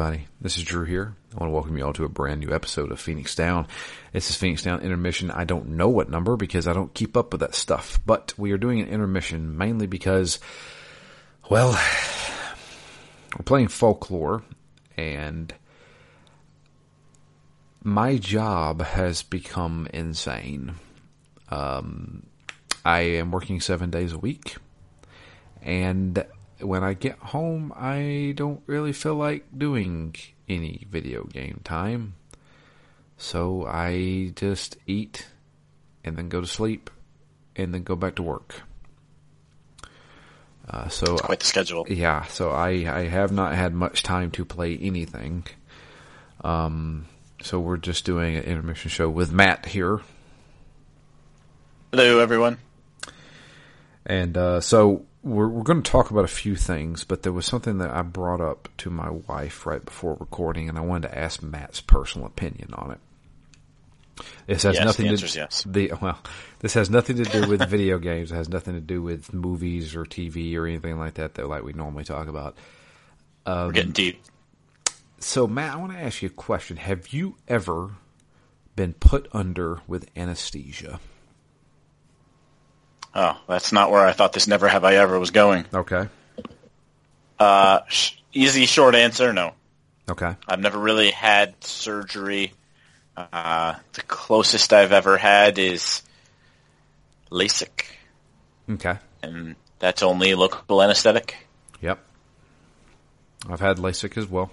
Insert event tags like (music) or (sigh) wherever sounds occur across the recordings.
Everybody? This is Drew here. I want to welcome you all to a brand new episode of Phoenix Down. This is Phoenix Down intermission. I don't know what number because I don't keep up with that stuff, but we are doing an intermission mainly because, well, we're playing folklore and my job has become insane. Um, I am working seven days a week and when I get home, I don't really feel like doing any video game time. So I just eat and then go to sleep and then go back to work. Uh, so it's quite the schedule. Yeah, so I I have not had much time to play anything. Um, so we're just doing an intermission show with Matt here. Hello, everyone. And uh, so we're we're going to talk about a few things, but there was something that I brought up to my wife right before recording, and I wanted to ask Matt's personal opinion on it. This has yes, nothing to yes. the well. This has nothing to do with (laughs) video games. It has nothing to do with movies or TV or anything like that. That like we normally talk about. Um, We're getting deep. So Matt, I want to ask you a question. Have you ever been put under with anesthesia? Oh, that's not where I thought this never have I ever was going. Okay. Uh, sh- easy short answer, no. Okay. I've never really had surgery. Uh, the closest I've ever had is LASIK. Okay. And that's only local anesthetic. Yep. I've had LASIK as well.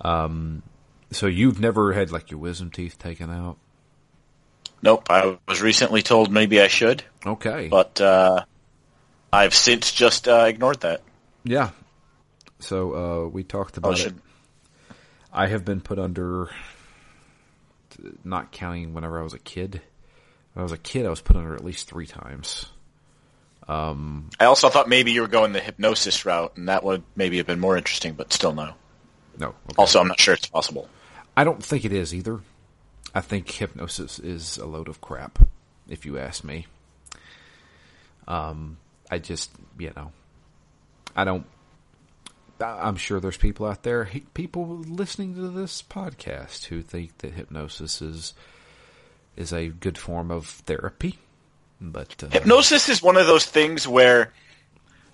Um, so you've never had like your wisdom teeth taken out? Nope. I was recently told maybe I should. Okay. But uh, I've since just uh, ignored that. Yeah. So uh, we talked about oh, it. I have been put under, not counting whenever I was a kid. When I was a kid, I was put under at least three times. Um, I also thought maybe you were going the hypnosis route, and that would maybe have been more interesting, but still no. No. Okay. Also, I'm not sure it's possible. I don't think it is either. I think hypnosis is a load of crap, if you ask me. Um, I just, you know, I don't. I'm sure there's people out there, people listening to this podcast, who think that hypnosis is is a good form of therapy. But uh, hypnosis is one of those things where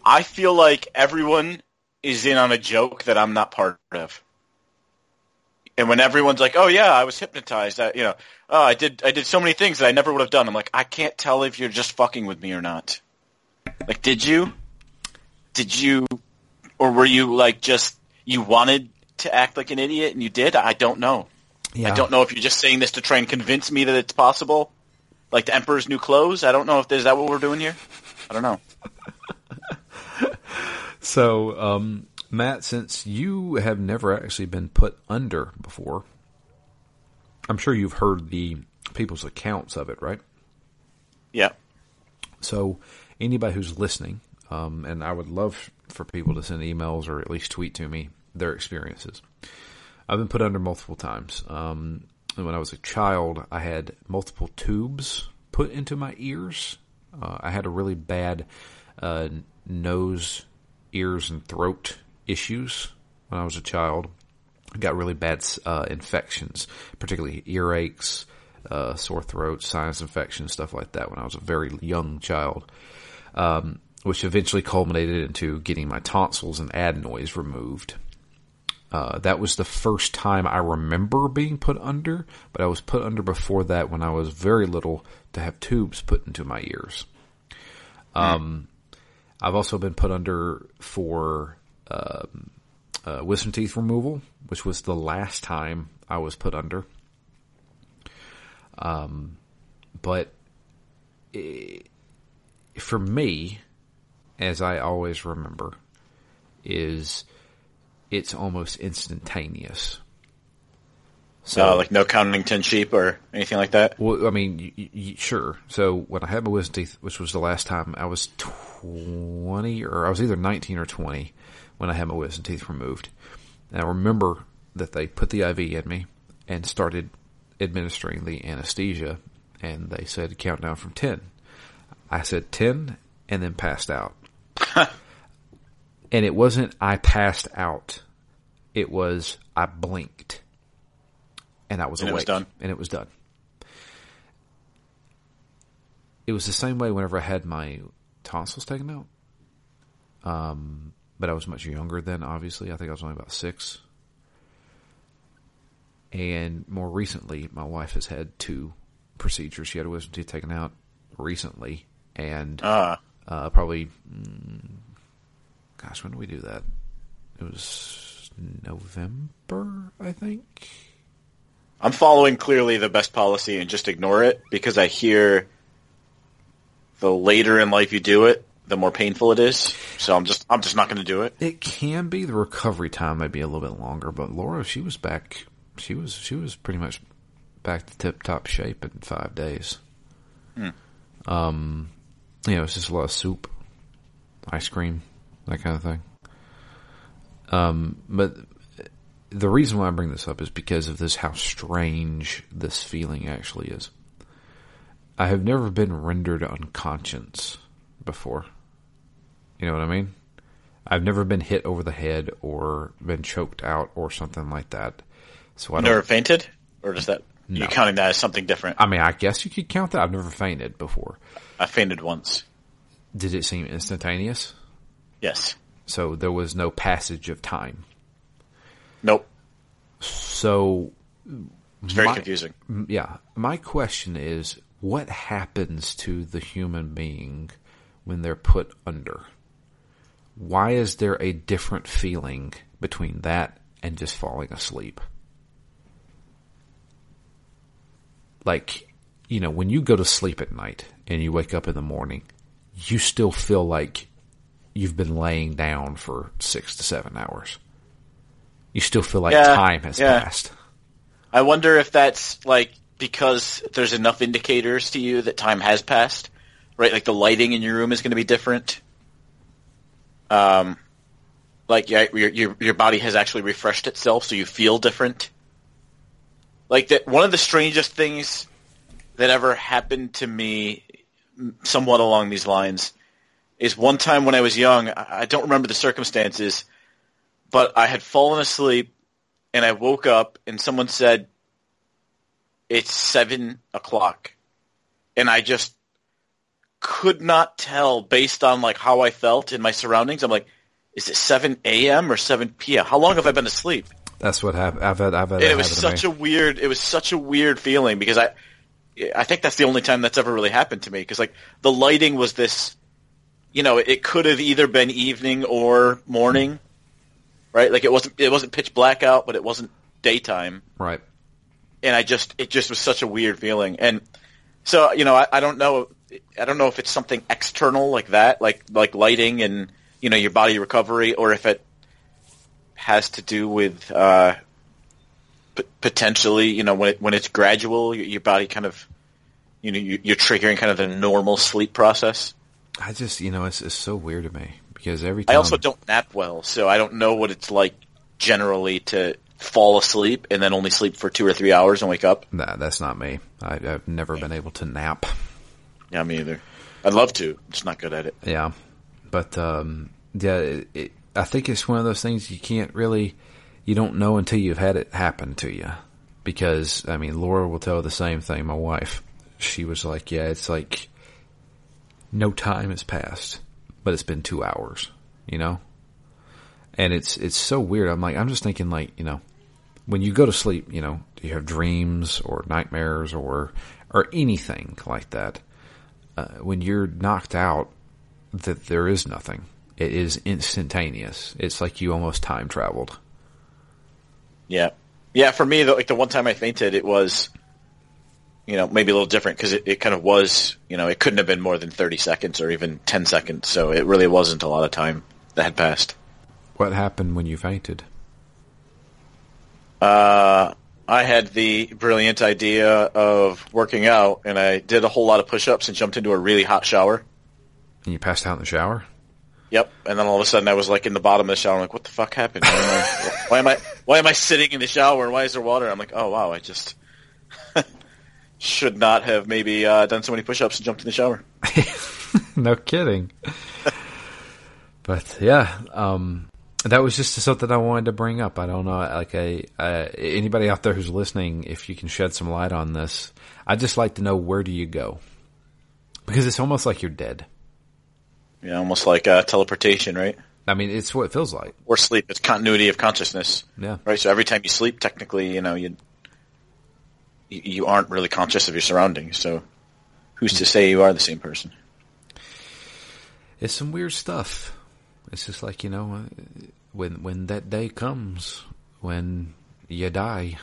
I feel like everyone is in on a joke that I'm not part of and when everyone's like, "Oh yeah, I was hypnotized," I, you know, oh, I did, I did so many things that I never would have done. I'm like, I can't tell if you're just fucking with me or not. Like, did you? Did you? Or were you like just you wanted to act like an idiot and you did? I don't know. Yeah. I don't know if you're just saying this to try and convince me that it's possible. Like the Emperor's New Clothes. I don't know if is that what we're doing here. I don't know. (laughs) so, um, Matt, since you have never actually been put under before, I'm sure you've heard the people's accounts of it, right? Yeah. So, anybody who's listening, um, and I would love for people to send emails or at least tweet to me their experiences. I've been put under multiple times. Um, when I was a child, I had multiple tubes put into my ears. Uh, I had a really bad uh, nose, ears, and throat issues when I was a child. I got really bad uh, infections, particularly earaches, uh, sore throat, sinus infections, stuff like that when I was a very young child, um, which eventually culminated into getting my tonsils and adenoids removed. Uh, that was the first time I remember being put under, but I was put under before that when I was very little to have tubes put into my ears. Um, I've also been put under for um, uh, wisdom teeth removal, which was the last time I was put under. Um, but it, for me, as I always remember, is it's almost instantaneous. So, uh, like no counting ten sheep or anything like that. Well, I mean, y- y- sure. So when I had my wisdom teeth, which was the last time I was twenty, or I was either nineteen or twenty, when I had my wisdom teeth removed. And I remember that they put the IV in me and started administering the anesthesia, and they said count down from 10. I said 10 and then passed out. (laughs) and it wasn't I passed out. It was I blinked, and I was And it awake, was done? and it was done. It was the same way whenever I had my tonsils taken out. Um, but I was much younger then. Obviously, I think I was only about six. And more recently, my wife has had two procedures. She had a wisdom teeth taken out recently, and Ah, uh, probably, mm, gosh, when did we do that? It was November, I think. I'm following clearly the best policy and just ignore it because I hear the later in life you do it, the more painful it is. So I'm just I'm just not going to do it. It can be the recovery time might be a little bit longer, but Laura, she was back. She was she was pretty much back to tip top shape in five days. Um, you know, it's just a lot of soup, ice cream, that kind of thing. Um, but the reason why I bring this up is because of this how strange this feeling actually is. I have never been rendered unconscious before. You know what I mean? I've never been hit over the head or been choked out or something like that. So I. Never fainted, or does that No. you counting that as something different? I mean, I guess you could count that. I've never fainted before. I fainted once. Did it seem instantaneous? Yes. So there was no passage of time. Nope. So It's very My- confusing. yeah, my question is, what happens to the human being when they're put under? Why is there a different feeling between that and just falling asleep? Like, you know, when you go to sleep at night and you wake up in the morning, you still feel like you've been laying down for six to seven hours. You still feel like Yeah, time has yeah. passed. I wonder if that's like because there's enough indicators to you that time has passed, right? Like the lighting in your room is going to be different. Um, like yeah, your your your body has actually refreshed itself, so you feel different. Like that, one of the strangest things that ever happened to me, somewhat along these lines, is one time when I was young. I I don't remember the circumstances, but I had fallen asleep and I woke up and someone said, it's seven o'clock. And I just could not tell based on like how I felt in my surroundings. I'm like, is it 7 a.m. or 7 p.m.? How long have I been asleep? That's what happened. I've had, I've had it was such a weird, it was such a weird feeling because I, I think that's the only time that's ever really happened to me because like the lighting was this, you know, it could have either been evening or morning, right? Like it wasn't, it wasn't pitch black out, but it wasn't daytime. right. and I just it just was such a weird feeling. And so you know, I, I don't know, I don't know if it's something external like that, like like lighting and you know your body recovery, or if it has to do with uh, p- potentially you know when it, when it's gradual, your, your body kind of you know you, you're triggering kind of the normal sleep process. I just, you know, it's, it's so weird to me because every time... I also don't nap well, so I don't know what it's like generally to fall asleep and then only sleep for two or three hours and wake up. Nah, that's not me. I, I've never been able to nap. Yeah, me either. I'd love to. Just not good at it. Yeah, but um, yeah, it, it, I think it's one of those things you can't really, you don't know until you've had it happen to you. Because I mean, Laura will tell the same thing. My wife, she was like, "Yeah, it's like no time has passed, but it's been two hours." You know, and it's it's so weird. I'm like, I'm just thinking, like, you know, when you go to sleep, you know, do you have dreams or nightmares or or anything like that? Uh, when you're knocked out, that there is nothing. It is instantaneous. It's like you almost time traveled. Yeah, yeah. For me, the, like the one time I fainted, it was, you know, maybe a little different because it, it kind of was, you know, it couldn't have been more than thirty seconds or even ten seconds. So it really wasn't a lot of time that had passed. What happened when you fainted? Uh, I had the brilliant idea of working out, and I did a whole lot of push-ups and jumped into a really hot shower. And you passed out in the shower? Yep. And then all of a sudden I was like in the bottom of the shower. I'm like, what the fuck happened? Why am I, (laughs) why am I, why am I sitting in the shower? And Why is there water? I'm like, oh wow, I just (laughs) should not have maybe uh, done so many push-ups and jumped in the shower. (laughs) no kidding. but yeah, um, that was just something I wanted to bring up. I don't know, like a uh, anybody out there who's listening, if you can shed some light on this, I'd just like to know where do you go because it's almost like you're dead. Yeah, almost like uh, teleportation, right? I mean, it's what it feels like. Or sleep. It's continuity of consciousness. Yeah. Right. So every time you sleep, technically, you know, you you aren't really conscious of your surroundings. So who's to say you are the same person? It's some weird stuff. It's just like you know, uh, when when that day comes, when you die,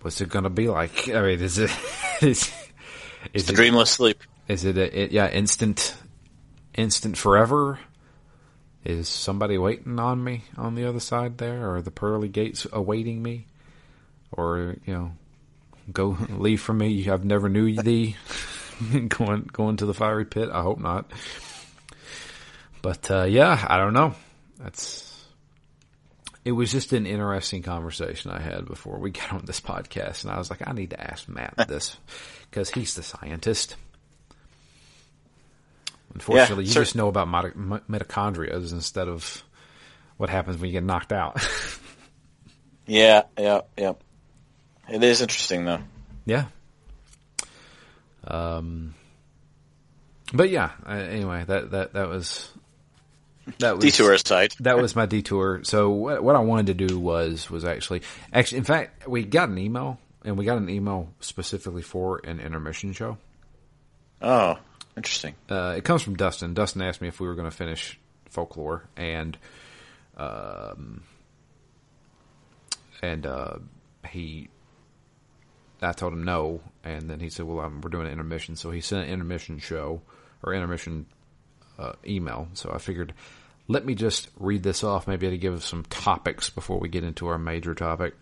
what's it gonna be like? I mean, is it (laughs) is, is it dreamless sleep? Is it a, it, yeah instant instant forever? Is somebody waiting on me on the other side there, or the pearly gates awaiting me, or you know, go (laughs) leave from me? I've never knew thee. (laughs) going going to the fiery pit. I hope not. But uh, yeah, I don't know. That's it was just an interesting conversation I had before we (laughs) got on this podcast, and I was like, I need to ask Matt (laughs) this because he's the scientist. Unfortunately, yeah, you just know about mitochondria instead of what happens when you get knocked out. (laughs) yeah, yeah, yeah. It is interesting, though. Yeah. Um. But yeah. Anyway, that that that was that was detour aside. that was my detour. So what, what I wanted to do was was actually actually in fact we got an email and we got an email specifically for an intermission show. Oh, Interesting. Uh, it comes from Dustin. Dustin asked me if we were going to finish folklore, and um, and uh, he, I told him no, and then he said, "Well, we're doing an intermission," so he sent an intermission show or intermission uh, email. So I figured, let me just read this off, maybe to give some topics before we get into our major topic.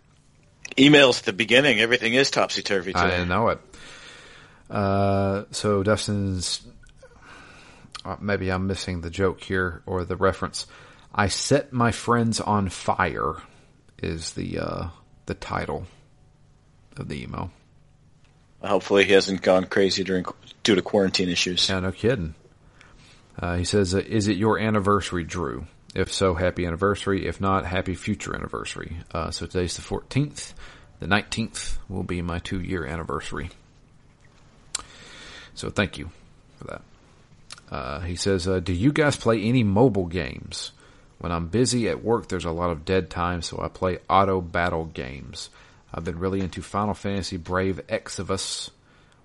Emails at the beginning. Everything is topsy turvy today. I didn't know it. Uh, so Dustin's uh, maybe I'm missing the joke here or the reference. I set my friends on fire is the uh, the title of the email. Hopefully, he hasn't gone crazy during due to quarantine issues. Yeah, no kidding. Uh, he says, uh, "Is it your anniversary, Drew? If so, happy anniversary. If not, happy future anniversary." Uh, so today's the 14th. The 19th will be my two year anniversary. So thank you for that. Uh, he says, uh, "Do you guys play any mobile games? When I'm busy at work, there's a lot of dead time, so I play auto battle games. I've been really into Final Fantasy Brave Exvius,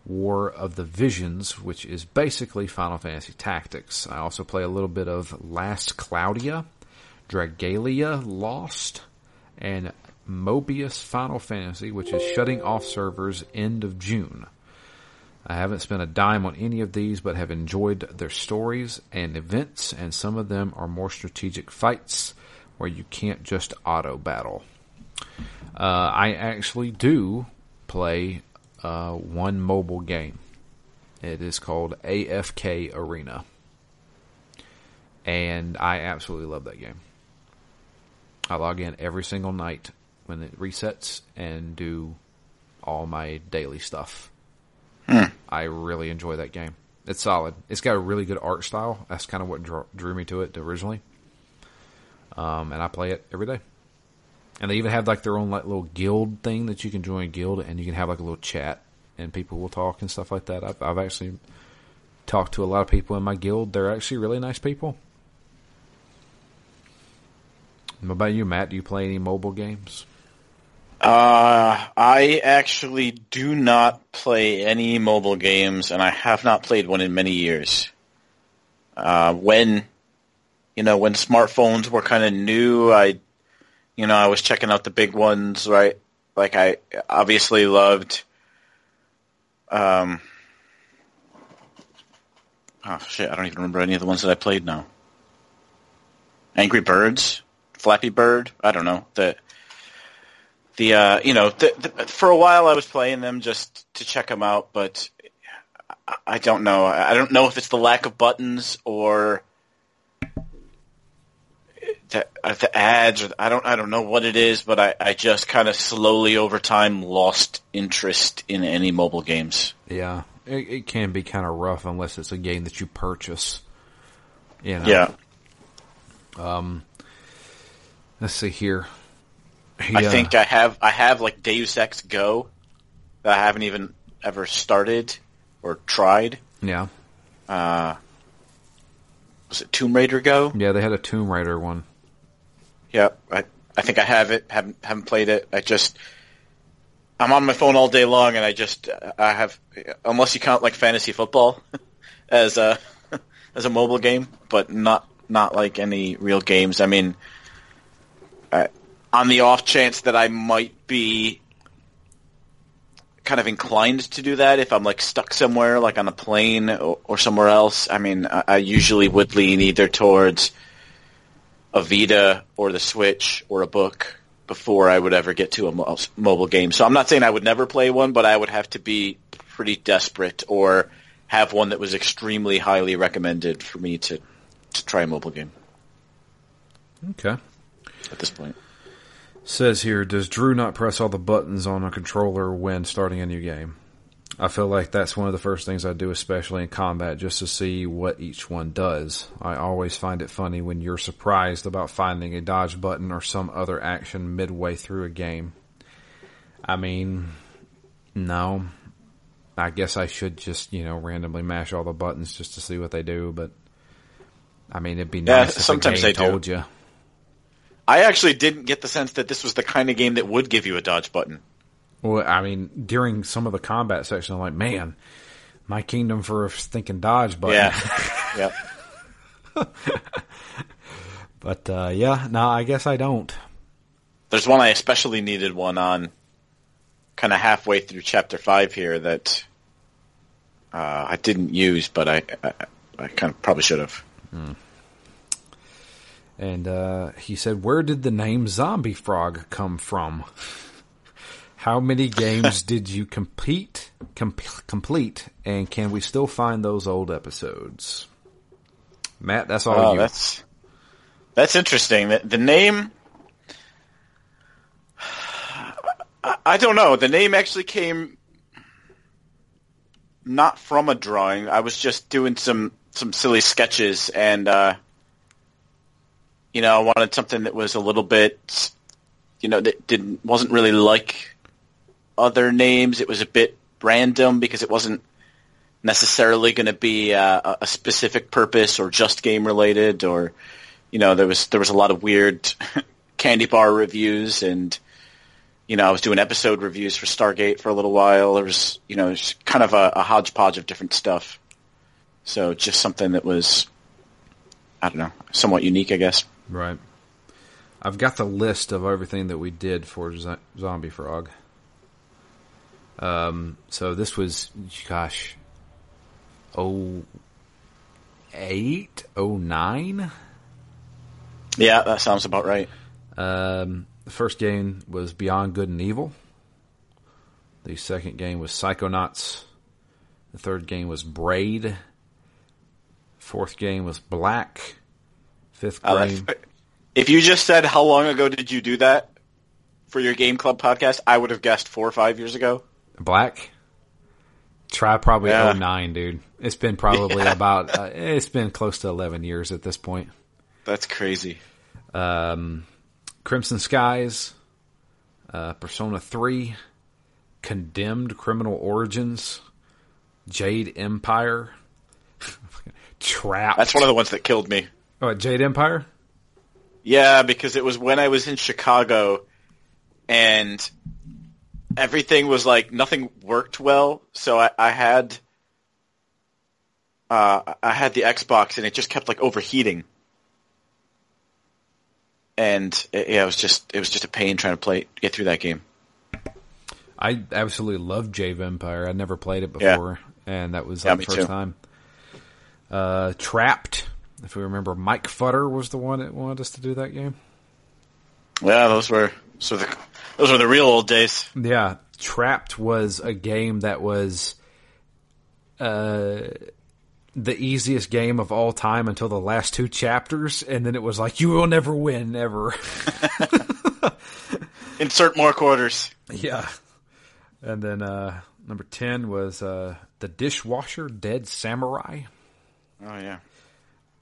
War of the Visions, which is basically Final Fantasy Tactics. I also play a little bit of Last Claudia, Dragalia Lost, and Mobius Final Fantasy, which is shutting off servers end of June." I haven't spent a dime on any of these, but have enjoyed their stories and events, and some of them are more strategic fights where you can't just auto battle. Uh, I actually do play uh, one mobile game. It is called AFK Arena. And I absolutely love that game. I log in every single night when it resets and do all my daily stuff. Hmm. I really enjoy that game. It's solid. It's got a really good art style. That's kind of what drew, drew me to it originally. Um, and I play it every day. And they even have like their own like little guild thing that you can join a guild, and you can have like a little chat, and people will talk and stuff like that. I've, I've actually talked to a lot of people in my guild. They're actually really nice people. What about you, Matt? Do you play any mobile games? Uh, I actually do not play any mobile games, and I have not played one in many years. Uh, when, you know, when smartphones were kind of new, I, you know, I was checking out the big ones, right? Like I obviously loved, um, oh shit, I don't even remember any of the ones that I played now. Angry Birds, Flappy Bird, I don't know, the, the uh, you know the, the, for a while I was playing them just to check them out, but I, I don't know. I don't know if it's the lack of buttons or the, uh, the ads. Or I don't I don't know what it is, but I, I just kind of slowly over time lost interest in any mobile games. Yeah, it, it can be kind of rough unless it's a game that you purchase. You know? Yeah. Um, Let's see here. He, I uh, think I have I have like Deus Ex Go that I haven't even ever started or tried. Yeah, Uh, was it Tomb Raider Go? yeah. They had a Tomb Raider one. Yep, I I think I have it. haven't haven't played it. I just I'm on my phone all day long, and I just I have unless you count like fantasy football (laughs) as a (laughs) as a mobile game, but not not like any real games. I mean, I, on the off chance that I might be kind of inclined to do that if I'm like stuck somewhere, like on a plane or, or somewhere else. I mean, I, I usually would lean either towards a Vita or the Switch or a book before I would ever get to a mo- mobile game. So I'm not saying I would never play one, but I would have to be pretty desperate or have one that was extremely highly recommended for me to to try a mobile game Okay. at this point. Says here, does Drew not press all the buttons on a controller when starting a new game? I feel like that's one of the first things I do, especially in combat, just to see what each one does. I always find it funny when you're surprised about finding a dodge button or some other action midway through a game. I mean, no. I guess I should just, you know, randomly mash all the buttons just to see what they do, but I mean, it'd be Yeah, nice if sometimes a game they do. told you. I actually didn't get the sense that this was the kind of game that would give you a dodge button. Well, I mean, during some of the combat section, I'm like, man, my kingdom for a stinking dodge button. Yeah. (laughs) yep. (laughs) But uh, yeah, no, I guess I don't. There's one I especially needed one on kind of halfway through chapter five here that uh, I didn't use, but I, I, I kind of probably should have. And uh, he said, "Where did the name Zombie Frog come from? (laughs) How many games did you compete com- complete, and can we still find those old episodes?" Matt, that's all Oh, you. that's that's interesting. The, the name, I, I don't know. The name actually came not from a drawing. I was just doing some some silly sketches, and uh, you know, I wanted something that was a little bit, you know, that didn't wasn't really like other names. It was a bit random because it wasn't necessarily going to be uh, a, specific purpose or just game related or you know there was there was a lot of weird (laughs) candy bar reviews and you know I was doing episode reviews for Stargate for a little while there was you know kind of a, a hodgepodge of different stuff so just something that was I don't know somewhat unique I guess Right. I've got the list of everything that we did for Z- Zombie Frog. Um, so this was, gosh, oh eight, oh nine. yeah that sounds about right Um, the first game was Beyond Good and Evil. The second game was Psychonauts. The third game was Braid. Fourth game was Black. Fifth Uh, game. that's- if you just said how long ago did you do that for your game club podcast I would have guessed four or five years ago Black. Try probably Yeah. oh nine, dude. It's been probably Yeah. about. (laughs) Uh, it's been close to eleven years at this point. that's crazy Um, Crimson Skies, uh, Persona Three, Condemned Criminal Origins, Jade Empire, (laughs) Trapped. that's one of the ones that killed me oh, Jade Empire. Yeah, because it was when I was in Chicago and everything was like nothing worked well. So I, I had uh, I had the Xbox and it just kept like overheating. And it, yeah, it was just it was just a pain trying to play get through that game. I absolutely love Jade Empire. I'd never played it Yeah. before, and that was Yeah, the first too. time. Uh, Trapped. If we remember, Mike Futter was the one that wanted us to do that game. Yeah, those were so the those were the real old days. Yeah, Trapped was a game that was uh, the easiest game of all time until the last two chapters, and then it was like you will never win ever. (laughs) Insert more quarters. yeah, and then uh, number ten was uh, the Dishwasher Dead Samurai. Oh yeah.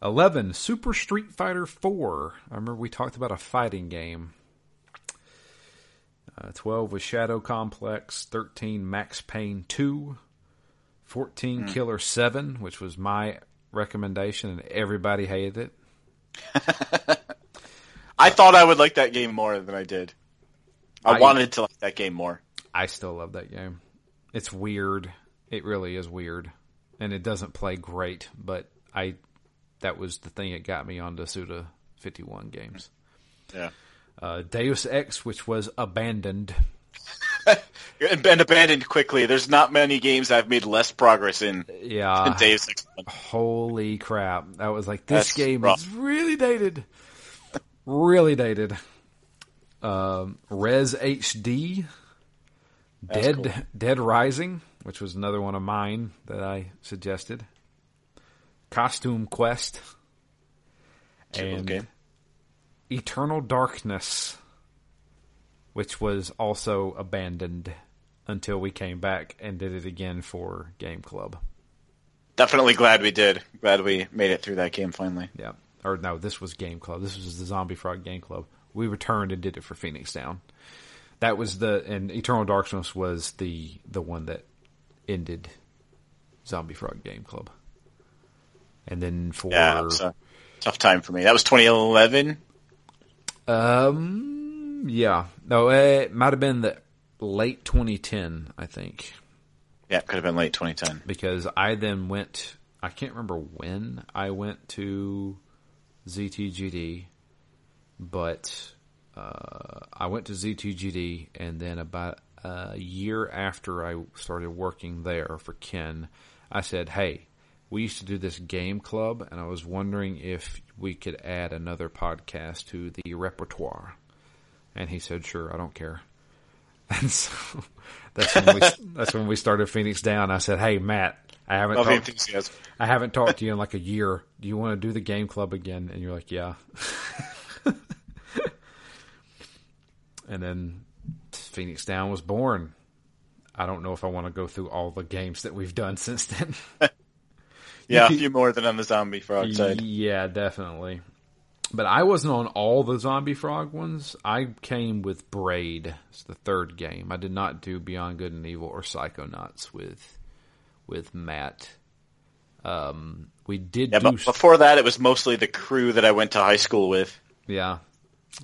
11, Super Street Fighter 4. I remember we talked about a fighting game. Uh, 12 was Shadow Complex. 13, Max Payne 2. 14, Hmm. Killer 7, which was my recommendation, and everybody hated it. (laughs) I thought I would like that game more than I did. I, I- wanted to like that game more. I still love that game. It's weird. It really is weird. And it doesn't play great, but I that was the thing that got me onto Suda 51 games. Yeah. Uh, Deus Ex, which was abandoned. (laughs) And been abandoned quickly. There's not many games I've made less progress in Yeah. than Deus Ex. Holy crap. That was like, this That's game rough. is really dated. Really dated. Um, Rez HD. That's Dead cool. Dead Rising, which was another one of mine that I suggested. Costume Quest. And. Eternal Darkness, which was also abandoned until we came back and did it again for Game Club. Definitely glad we did. Glad we made it through that game finally. Yeah. Or no, this was Game Club. This was the Zombie Frog Game Club. We returned and did it for Phoenix Down. That was the and Eternal Darkness was the the one that ended Zombie Frog Game Club. And then for Yeah, it was a tough time for me. That was 2011. Um yeah. No, it might have been the late 2010, I think. Yeah, it could have been late 2010. because I then went. I can't remember when I went to ZTGD, but uh, I went to ZTGD, and then about a year after I started working there for Ken, I said, "Hey, we used to do this game club, and I was wondering if we could add another podcast to the repertoire." And he said, "Sure, I don't care." (laughs) And so that's when we (laughs) that's when we started Phoenix Down. I said, "Hey, Matt, I haven't Love talked, enthusiasm. I haven't talked to you in (laughs) like a year. Do you want to do the game club again?" And you're like, "Yeah." and then Phoenix Down was born. I don't know if I want to go through all the games that we've done since then. Yeah, (laughs) a few more than on the zombie frog side. Yeah, definitely. But I wasn't on all the Zombie Frog ones. I came with Braid. It's the third game. I did not do Beyond Good and Evil or Psychonauts with with Matt. Um, we did Yeah, do but before that, it was mostly the crew that I went to high school with. yeah.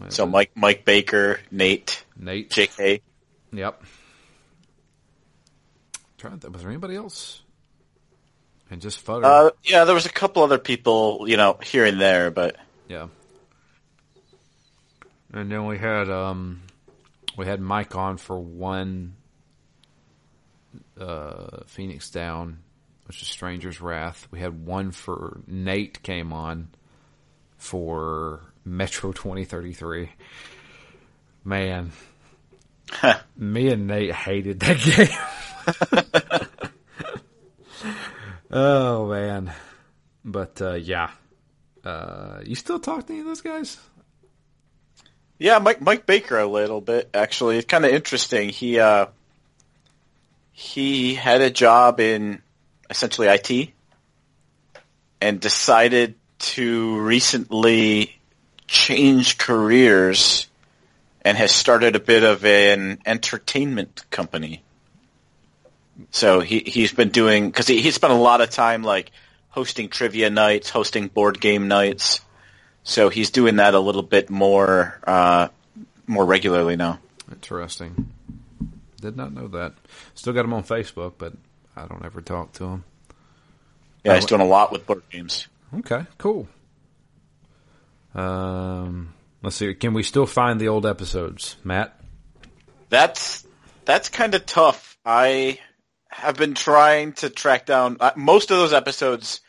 So Mike, Mike Baker, Nate, Nate. J.K. Yep. Trying to was there anybody else? And just Futter. Uh, yeah, there was a couple other people, you know, here and there, but Yeah. And then we had um we had Mike on for one uh Phoenix Down, which is Stranger's Wrath. We had one for Nate came on for Metro 2033. Man, me and Nate hated that (laughs) game. (laughs) oh man. But uh yeah. Uh you still talk to any of those guys? yeah, Mike Mike Baker a little bit actually. It's kind of interesting. He uh, he had a job in essentially IT and decided to recently change careers and has started a bit of an entertainment company. So he he's been doing because he, he spent a lot of time like hosting trivia nights, hosting board game nights. So he's doing that a little bit more uh, more regularly now. Interesting. Did not know that. Still got him on Facebook, but I don't ever talk to him. Yeah, he's doing a lot with board games. Okay, cool. Um, let's see. Can we still find the old episodes, Matt? That's that's kind of tough. I have been trying to track down uh, most of those episodes.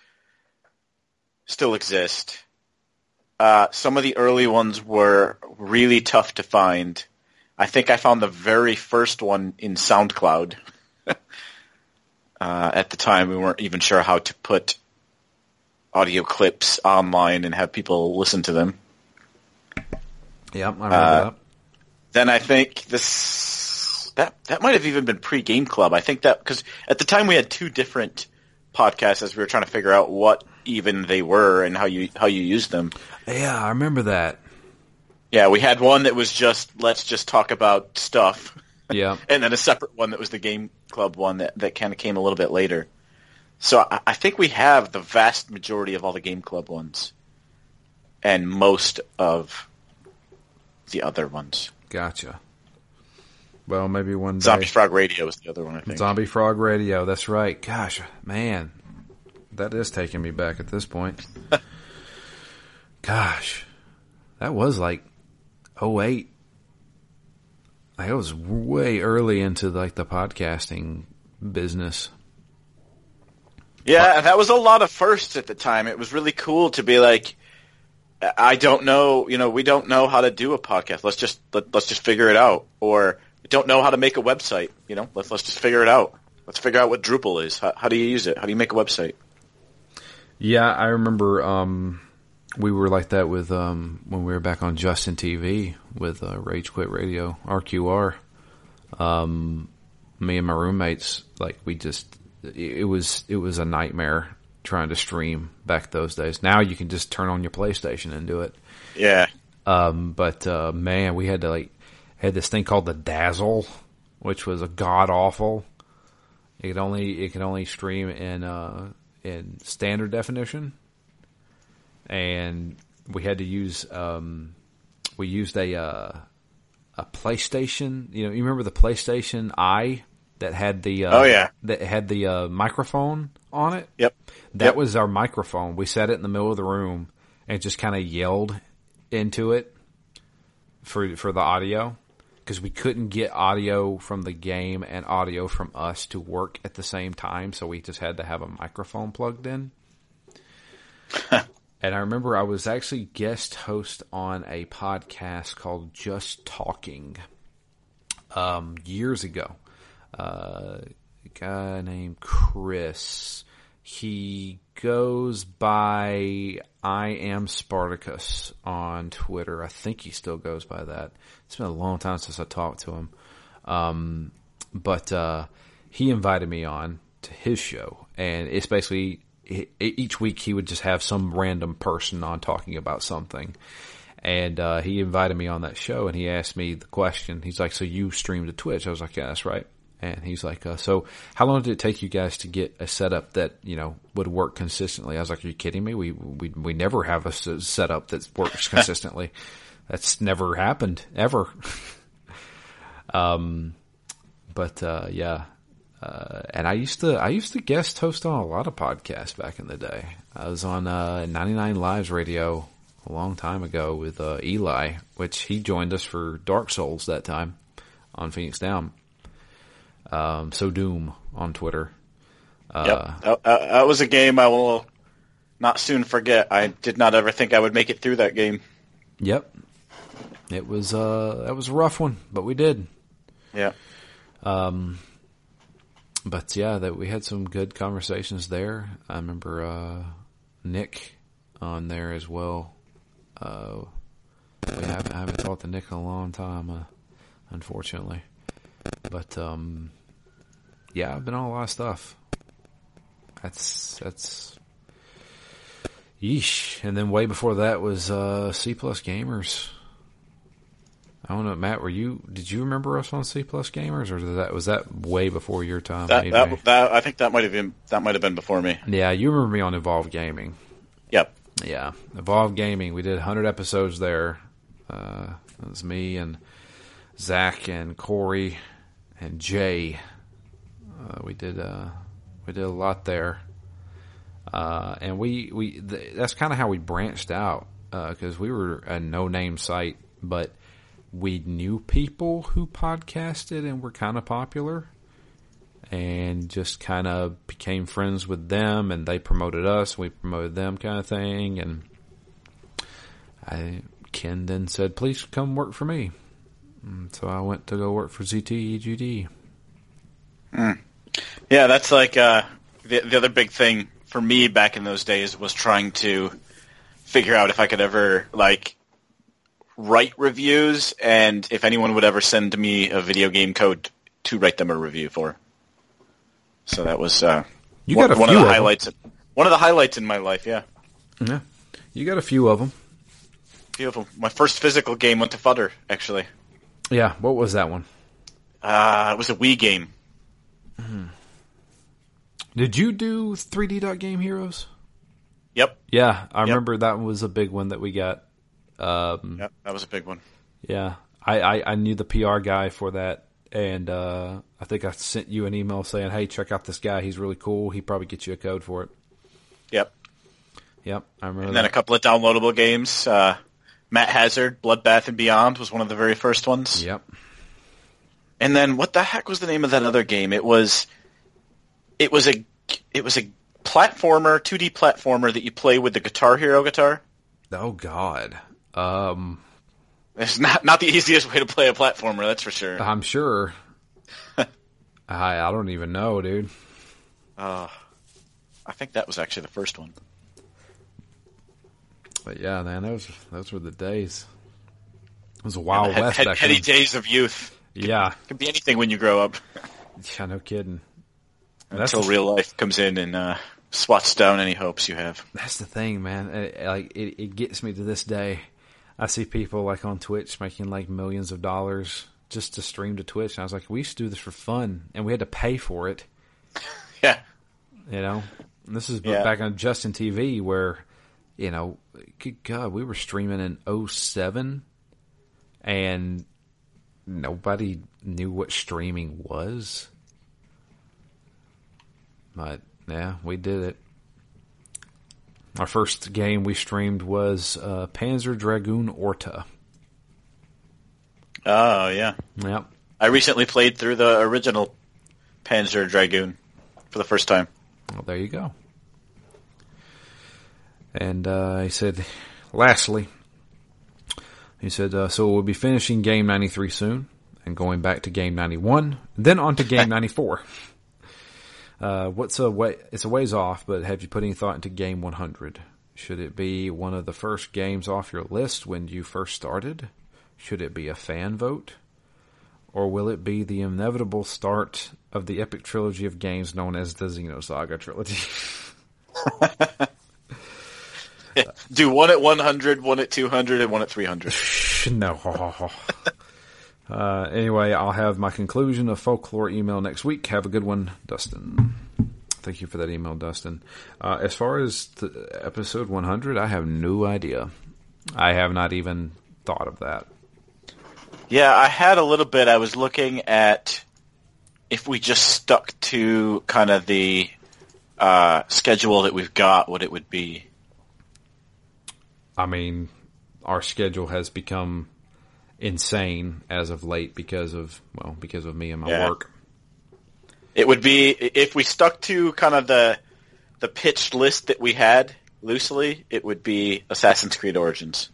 Still exist. Uh, some of the early ones were really tough to find. I think I found the very first one in SoundCloud. (laughs) uh, at the time, we weren't even sure how to put audio clips online and have people listen to them. Yeah, I remember Uh, that. then I think this that that might have even been pre Game Club. I think that because at the time we had two different podcasts as we were trying to figure out what even they were and how you how you used them. Yeah, I remember that. Yeah, we had one that was just let's just talk about stuff. Yeah. (laughs) and then a separate one that was the game club one that, that kind of came a little bit later. So I, I think we have the vast majority of all the game club ones, and most of the other ones. Gotcha. Well, maybe one day. Zombie Frog Radio was the other one, I think. Zombie Frog Radio. That's right. Gosh, man, that is taking me back at this point. (laughs) Gosh, that was like 08. Like, I was way early into like the podcasting business. Yeah, that was a lot of firsts at the time. It was really cool to be like, I don't know, you know, we don't know how to do a podcast. Let's just let, let's just figure it out. Or don't know how to make a website. You know, let's let's just figure it out. Let's figure out what Drupal is. How, how do you use it? How do you make a website? Yeah, I remember um, we were like that with um, when we were back on Justin TV with uh, Rage Quit Radio RQR. Um, me and my roommates, like we just it was it was a nightmare trying to stream back those days. Now you can just turn on your PlayStation and do it. Yeah. Um, but uh, man, we had to like had this thing called the Dazzle, which was a god awful. It could only it could only stream in uh, in standard definition, and we had to use um, we used a uh, a PlayStation. You know, you remember the PlayStation Eye that had the uh, Oh, yeah. that had the uh, microphone on it. Yep. That Yep. was our microphone. We set it in the middle of the room and just kind of yelled into it for for the audio because we couldn't get audio from the game and audio from us to work at the same time. So we just had to have a microphone plugged in. (laughs) and I remember I was actually guest host on a podcast called Just Talking um, years ago. Uh, a guy named Chris. He goes by I am Spartacus on Twitter. I think he still goes by that. It's been a long time since I talked to him. Um, but uh, he invited me on to his show, and it's basically each week he would just have some random person on talking about something. And uh, he invited me on that show, and he asked me the question. He's like, "So you stream to Twitch?" I was like, "Yeah, that's right." And he's like, uh, "So how long did it take you guys to get a setup that you know would work consistently?" I was like, "Are you kidding me? We we we never have a setup that works (laughs) consistently. That's never happened ever." (laughs) um, but uh, yeah, uh, and I used to I used to guest host on a lot of podcasts back in the day. I was on uh, 99 Lives Radio a long time ago with uh, Eli, which he joined us for Dark Souls that time on Phoenix Down. Um, so Doom on Twitter. Uh, Yep. That, that- was a game I will not soon forget. I did not ever think I would make it through that game. Yep. It was uh that was a rough one, but we did. Yeah. Um, but yeah, that we had some good conversations there. I remember uh Nick on there as well. Uh we haven't, I haven't talked to Nick in a long time, uh, unfortunately. But um yeah, I've been on a lot of stuff. That's that's yeesh. And then way before that was uh C plus gamers. I don't know, Matt. Were you? Did you remember us on C plus Gamers, or that was that way before your time? That, that, that, I think that might have been that might have been before me. yeah, you remember me on Evolve Gaming. Yep. Yeah, Evolve Gaming. We did 100 episodes there. Uh, it was me and Zach and Corey and Jay. Uh, we did uh, we did a lot there, uh, and we we th- that's kind of how we branched out because we were a no name site, but we knew people who podcasted and were kind of popular and just kind of became friends with them and they promoted us we promoted them kind of thing and I Ken then said please come work for me and so I went to go work for ZTEGD Yeah, that's like uh, the the other big thing for me back in those days was trying to figure out if I could ever like write reviews and if anyone would ever send me a video game code to write them a review for. So that was uh, You one, got a one few of of the them. highlights. Of, One of the highlights in my life. Yeah, Yeah, you got a few of them. beautiful. My first physical game went to Fudder. Actually, Yeah, what was that one? uh, it was a Wii game. Did you do 3D Dot Game Heroes? Yep. Yeah, I remember that was a big one that we got. Um, Yep. That was a big one. Yeah, I, I, I knew the PR guy for that, and uh, I think I sent you an email saying, "Hey, check out this guy. He's really cool. He probably gets you a code for it." Yep. Yep, I remember And then a couple of downloadable games. Uh, Matt Hazard, Bloodbath and Beyond was one of the very first ones. Yep. And then what the heck was the name of that other game? It was it was a it was a platformer, 2D platformer that you play with the Guitar Hero guitar. Oh God. Um, It's not not the easiest way to play a platformer, that's for sure. I'm sure. (laughs) I I don't even know, dude. Uh, I think that was actually the first one. But yeah, man, those those were the days. It was a wild Head- west heady days of youth. Yeah, Could be anything when you grow up. yeah, no kidding. That's Until real life comes in and uh, swats down any hopes you have. that's the thing, man. It, like it, it gets me to this day. I see people like on Twitch making like millions of dollars just to stream to Twitch. And I was like, we used to do this for fun, and we had to pay for it. (laughs) Yeah. You know, and this is Yeah. back on Justin TV where, you know, good God, we were streaming in 07 and nobody knew what streaming was. But yeah, we did it. Our first game we streamed was uh, Panzer Dragoon Orta. Oh yeah. Yep. I recently played through the original Panzer Dragoon for the first time. Well, there you go. And uh, he said, lastly, he said, uh, so we'll be finishing game 93 soon and going back to game 91, then on to game (laughs) 94. Uh, what's a way, it's a ways off, but have you put any thought into game 100? Should it be one of the first games off your list when you first started? Should it be a fan vote? Or will it be the inevitable start of the epic trilogy of games known as the Xenosaga trilogy? (laughs) (laughs) (laughs) Do one at 100, one at 200, and one at 300. no. (laughs) Uh, anyway, I'll have my conclusion of folklore email next week. Have a good one, Dustin. Thank you for that email, Dustin. Uh, as far as the episode 100, I have no idea. I have not even thought of that. Yeah, I had a little bit. I was looking at if we just stuck to kind of the uh, schedule that we've got, what it would be. I mean, our schedule has become insane as of late because of well, because of me and my Yeah. work. It would be if we stuck to kind of the the pitched list that we had loosely. It would be Assassin's Creed Origins.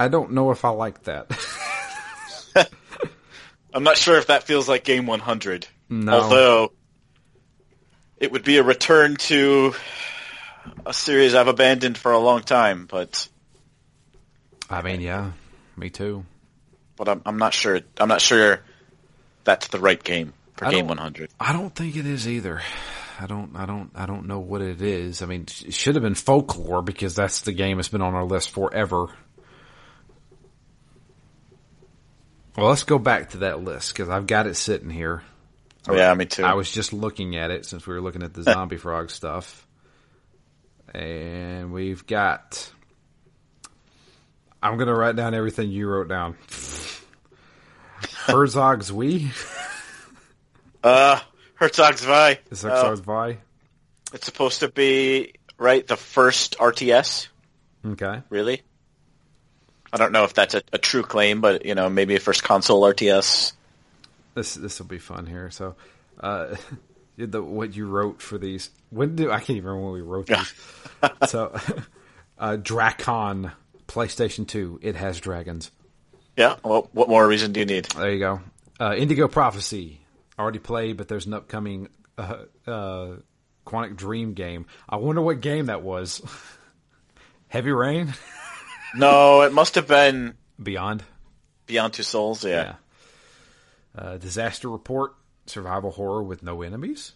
I don't know if I like that. (laughs) I'm not sure if that feels like Game 100. No. Although it would be a return to a series I've abandoned for a long time, but I mean, yeah, me too. but I'm, I'm not sure. I'm not sure that's the right game for I Game don't- 100. I don't think it is either. I don't, I don't, I don't know what it is. I mean, it should have been folklore because that's the game that's been on our list forever. Well, let's go back to that list because I've got it sitting here. Yeah, me too. I was just looking at it since we were looking at the zombie (laughs) frog stuff. And we've got. I'm going to write down everything you wrote down. (laughs) Herzog Zwei? uh, Herzog Zwei. Is Uh, Herzog Zwei? it's supposed to be right the first RTS. Okay. Really? I don't know if that's a, a true claim, but you know, maybe a first console RTS. This this will be fun here. So, uh, (laughs) the what you wrote for these? When do I can't even remember when we wrote these. so, (laughs) uh, Drakan PlayStation Two. It has dragons. Yeah. Well, what more reason do you need? There you go. Uh, Indigo Prophecy. Already played, but there's an upcoming uh, uh, Quantic Dream game. I wonder what game that was. (laughs) Heavy Rain. No, it must have been Beyond. Beyond Two Souls. Yeah. Yeah. Uh, Disaster Report. survival horror with no enemies.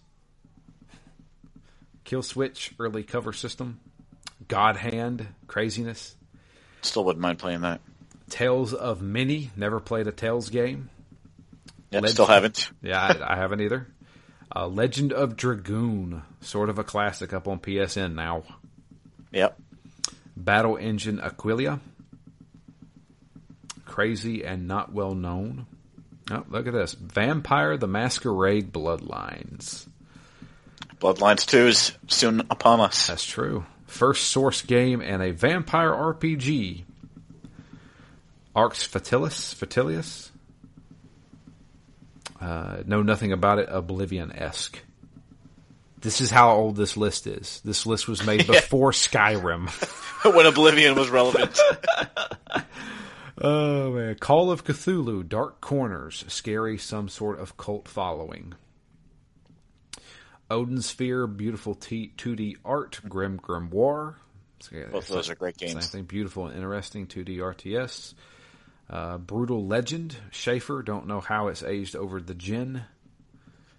Kill Switch early cover system. God Hand craziness. Still wouldn't mind playing that. Tales of Mini. Never played a Tales game. Yep, Legend- still haven't. (laughs) Yeah, I, I haven't either. Uh, Legend of Dragoon. Sort of a classic up on PSN now. Yep. Battle Engine Aquila. Crazy and not well known. Oh, look at this. Vampire the Masquerade Bloodlines. Bloodlines 2 is soon upon us. That's true. First source game and a vampire RPG. Arx Fatalis. Fatilius. Uh, know nothing about it. Oblivion esque. This is how old this list is. This list was made (laughs) before Skyrim. (laughs) when Oblivion was relevant. (laughs) Oh man, Call of Cthulhu, Dark Corners, scary, some sort of cult following. Odin Sphere, beautiful T- 2D art, Grim Grimoire. Both of those are great games. thing, beautiful and interesting 2D RTS. Uh, Brutal Legend, Schafer. Don't know how it's aged over the gin.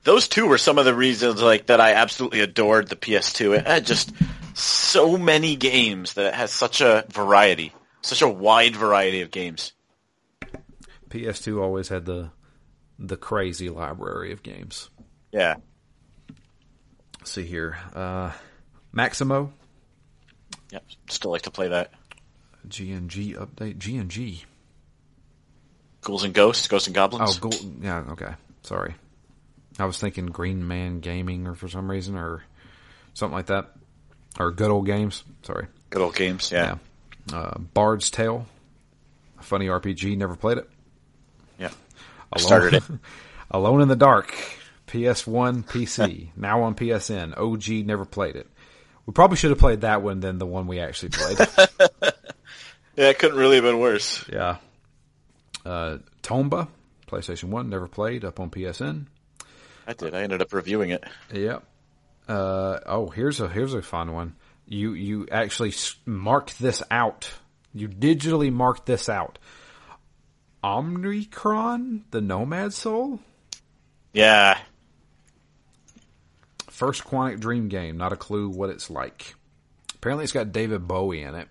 Those two were some of the reasons like that I absolutely adored the PS2. It had just so many games that it has such a variety, such a wide variety of games. PS2 always had the the crazy library of games. Yeah. Let's see here, uh, Maximo, Yep. Still like to play that. GNG update, GNG. Ghouls and Ghosts, Ghosts and Goblins. Oh, gold. Yeah, okay. Sorry. I was thinking Green Man Gaming or for some reason or something like that. Or Good Old Games. Sorry. Good old games. Yeah. Yeah. Uh, Bard's Tale. A funny RPG. Never played it. Yeah. I Alone- started it. (laughs) Alone in the Dark. PS1, PC. (laughs) now on PSN. OG. Never played it. We probably should have played that one than the one we actually played. (laughs) Yeah, it couldn't really have been worse. yeah. Uh, Tomba. PlayStation 1. Never played. Up on PSN. I did. I ended up reviewing it. Yep. Uh, oh, here's a here's a fun one. You you actually marked this out. You digitally marked this out. Omikron, the Nomad Soul, Yeah. first Quantic Dream game. Not a clue what it's like. Apparently, it's got David Bowie in it.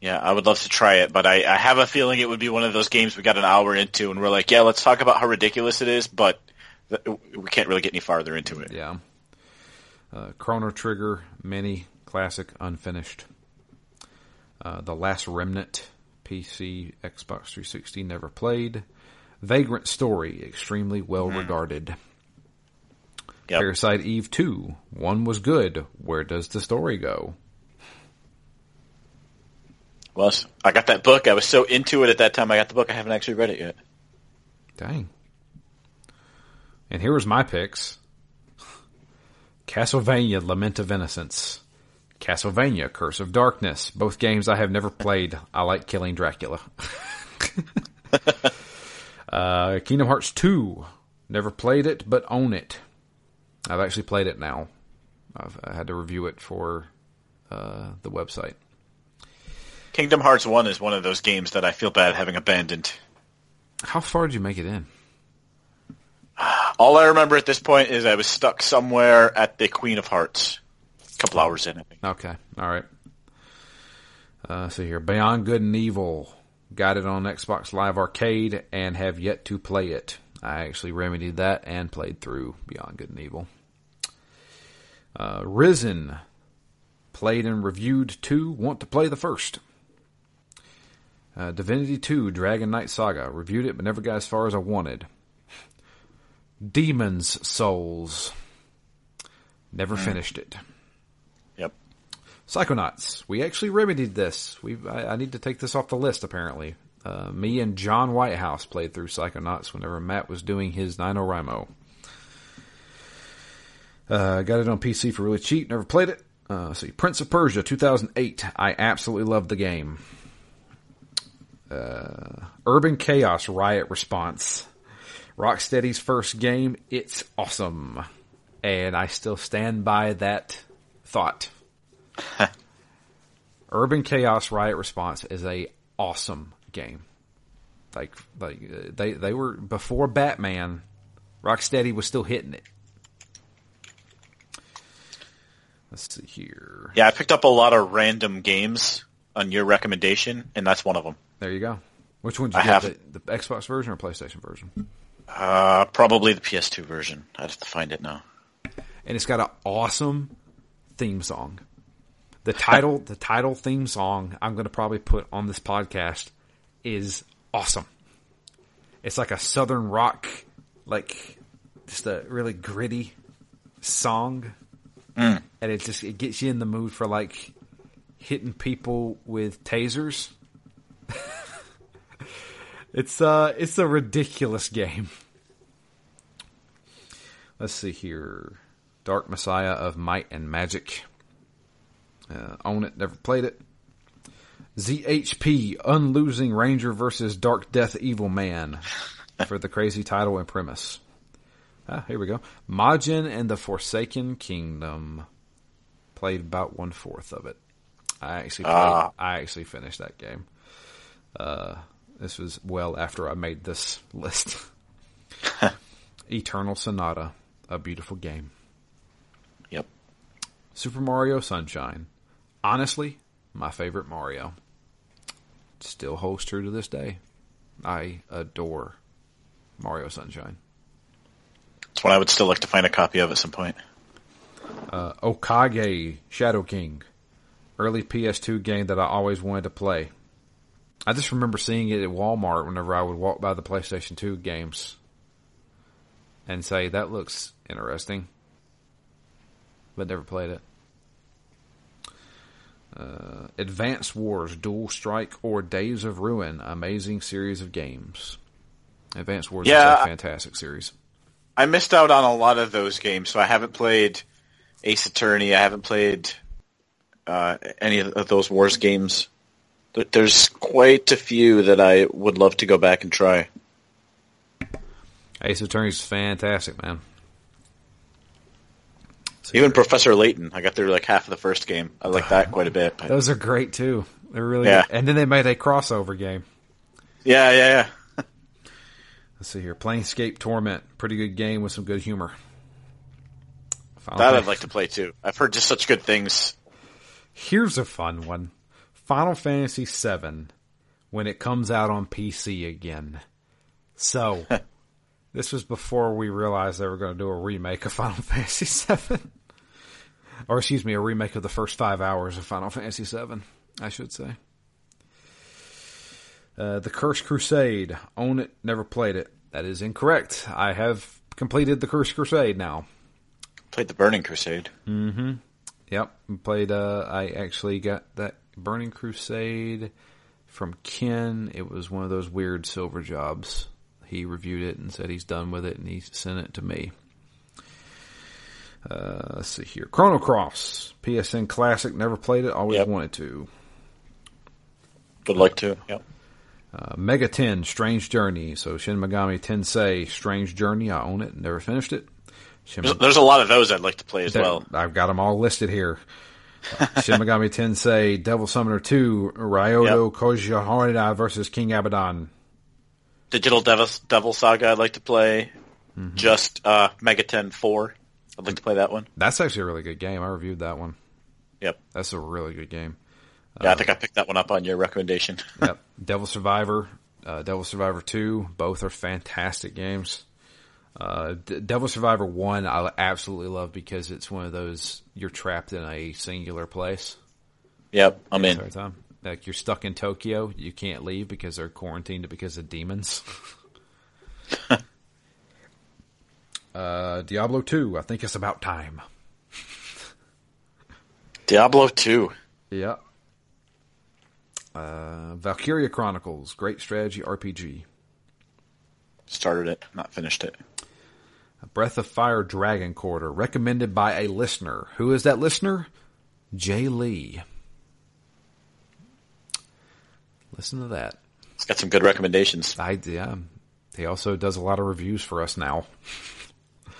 Yeah, I would love to try it, but I, I have a feeling it would be one of those games we got an hour into and we're like, yeah, let's talk about how ridiculous it is, but th- we can't really get any farther into it. Yeah. Uh, Chrono Trigger, mini, classic, unfinished. Uh, the Last Remnant, PC, Xbox 360, never played. Vagrant Story, extremely well regarded. Yep. Parasite Eve 2, one was good. Where does the story go? Well, I got that book. I was so into it at that time. I got the book. I haven't actually read it yet. Dang. And here was my picks. Castlevania Lament of Innocence. Castlevania Curse of Darkness. Both games I have never played. I like killing Dracula. (laughs) uh, Kingdom Hearts 2. Never played it, but own it. I've actually played it now. I've I had to review it for uh, the website. Kingdom Hearts 1 is one of those games that I feel bad having abandoned. How far did you make it in? All I remember at this point is I was stuck somewhere at the Queen of Hearts. A couple hours in, I think. Okay. All right. Uh, see here. Beyond Good and Evil. Got it on Xbox Live Arcade and have yet to play it. I actually remedied that and played through Beyond Good and Evil. Uh, Risen. Played and reviewed two. Want to play the first. Uh, Divinity 2 Dragon Knight Saga. Reviewed it but never got as far as I wanted. Demon's Souls. Never finished it. Yep. Psychonauts. We actually remedied this. We I, I need to take this off the list. Apparently, uh, me and John Whitehouse played through Psychonauts whenever Matt was doing his NaNoWriMo. Uh, got it on PC for really cheap. Never played it. Uh, see, Prince of Persia 2008. I absolutely love the game. Uh, Urban Chaos Riot Response. Rocksteady's first game. It's awesome. And I still stand by that thought. (laughs) Urban Chaos Riot Response is a awesome game. Like like uh, they they were before Batman. Rocksteady was still hitting it. Let's see here. Yeah, I picked up a lot of random games on your recommendation, and that's one of them. There you go. Which one did you I get? have- The, the Xbox version or PlayStation version? Uh, probably the PS2 version. I'd have to find it now. and it's got an awesome theme song. The title, (laughs) the title theme song, I'm going to probably put on this podcast is awesome. It's like a southern rock, like just a really gritty song, and it just it gets you in the mood for like hitting people with tasers. (laughs) it's uh, it's a ridiculous game. Let's see here. Dark Messiah of Might and Magic. Uh, own it, never played it. ZHP, Unlosing Ranger versus Dark Death Evil Man (laughs) for the crazy title and premise. Ah, here we go. Majin and the Forsaken Kingdom. Played about one fourth of it. I actually played, Ah. I actually finished that game. Uh, this was well after I made this (laughs) list. (laughs) Eternal Sonata, a beautiful game. Yep. Super Mario Sunshine. Honestly, my favorite Mario. Still holds true to this day. I adore Mario Sunshine. It's one I would still like to find a copy of at some point. Uh, Okage Shadow King. Early PS2 game that I always wanted to play. I just remember seeing it at Walmart whenever I would walk by the PlayStation 2 games and say, that looks interesting. But never played it. Uh, Advance Wars, Dual Strike, or Days of Ruin. Amazing series of games. Advance Wars is Yeah. a fantastic series. I missed out on a lot of those games, so I haven't played Ace Attorney. I haven't played uh, any of those Wars games. There- There's quite a few that I would love to go back and try. Ace Attorney's fantastic, man. Even Professor Layton, I got through like half of the first game. I like that quite a bit. But Those are great too. They're really Yeah. good. And then they made a crossover game. yeah, yeah, yeah. (laughs) Let's see here. Planescape Torment. Pretty good game with some good humor. Final That I'd like to play too. I've heard just such good things. Here's a fun one. Final Fantasy VII when it comes out on PC again. So, (laughs) this was before we realized they were going to do a remake of Final (laughs) Fantasy VII. Or, excuse me, a remake of the first five hours of Final Fantasy VII, I should say. Uh, the Cursed Crusade. Own it, never played it. That is incorrect. I have completed the Cursed Crusade now. Played the Burning Crusade. Mm hmm. Yep, played. Uh, I actually got that Burning Crusade from Ken. It was one of those weird silver jobs. He reviewed it and said he's done with it, and he sent it to me. Uh, let's see here. Chrono Cross, PSN Classic. Never played it. Always Yep. wanted to. Would like to. Yep. Uh, Megaten, Strange Journey. So Shin Megami Tensei, Strange Journey. I own it. Never finished it. Shin There's, there's a lot of those I'd like to play as well. I've got them all listed here. Uh, (laughs) Shin Megami Tensei, Devil Summoner 2, Raidou Kuzunoha versus King Abaddon. Digital Devil, Devil Saga I'd like to play. Mm-hmm. Just uh, Megaten 4. I'd like to play that one. That's actually a really good game. I reviewed that one. Yep. That's a really good game. Yeah, I think I picked that one up on your recommendation. Yep. (laughs) Devil Survivor, uh, Devil Survivor 2, both are fantastic games. Uh, D- Devil Survivor 1, I absolutely love because it's one of those, you're trapped in a singular place. yep, I'm in. entire time. Like you're stuck in Tokyo, you can't leave because they're quarantined because of demons. (laughs) uh, Diablo 2, I think it's about time. Diablo 2. Yeah. Uh, Valkyria Chronicles, great strategy RPG. Started it, not finished it. Breath of Fire Dragon Quarter, recommended by a listener. Who is that listener? Jay Lee. Listen to that. It's got some good recommendations. I yeah. He also does a lot of reviews for us now.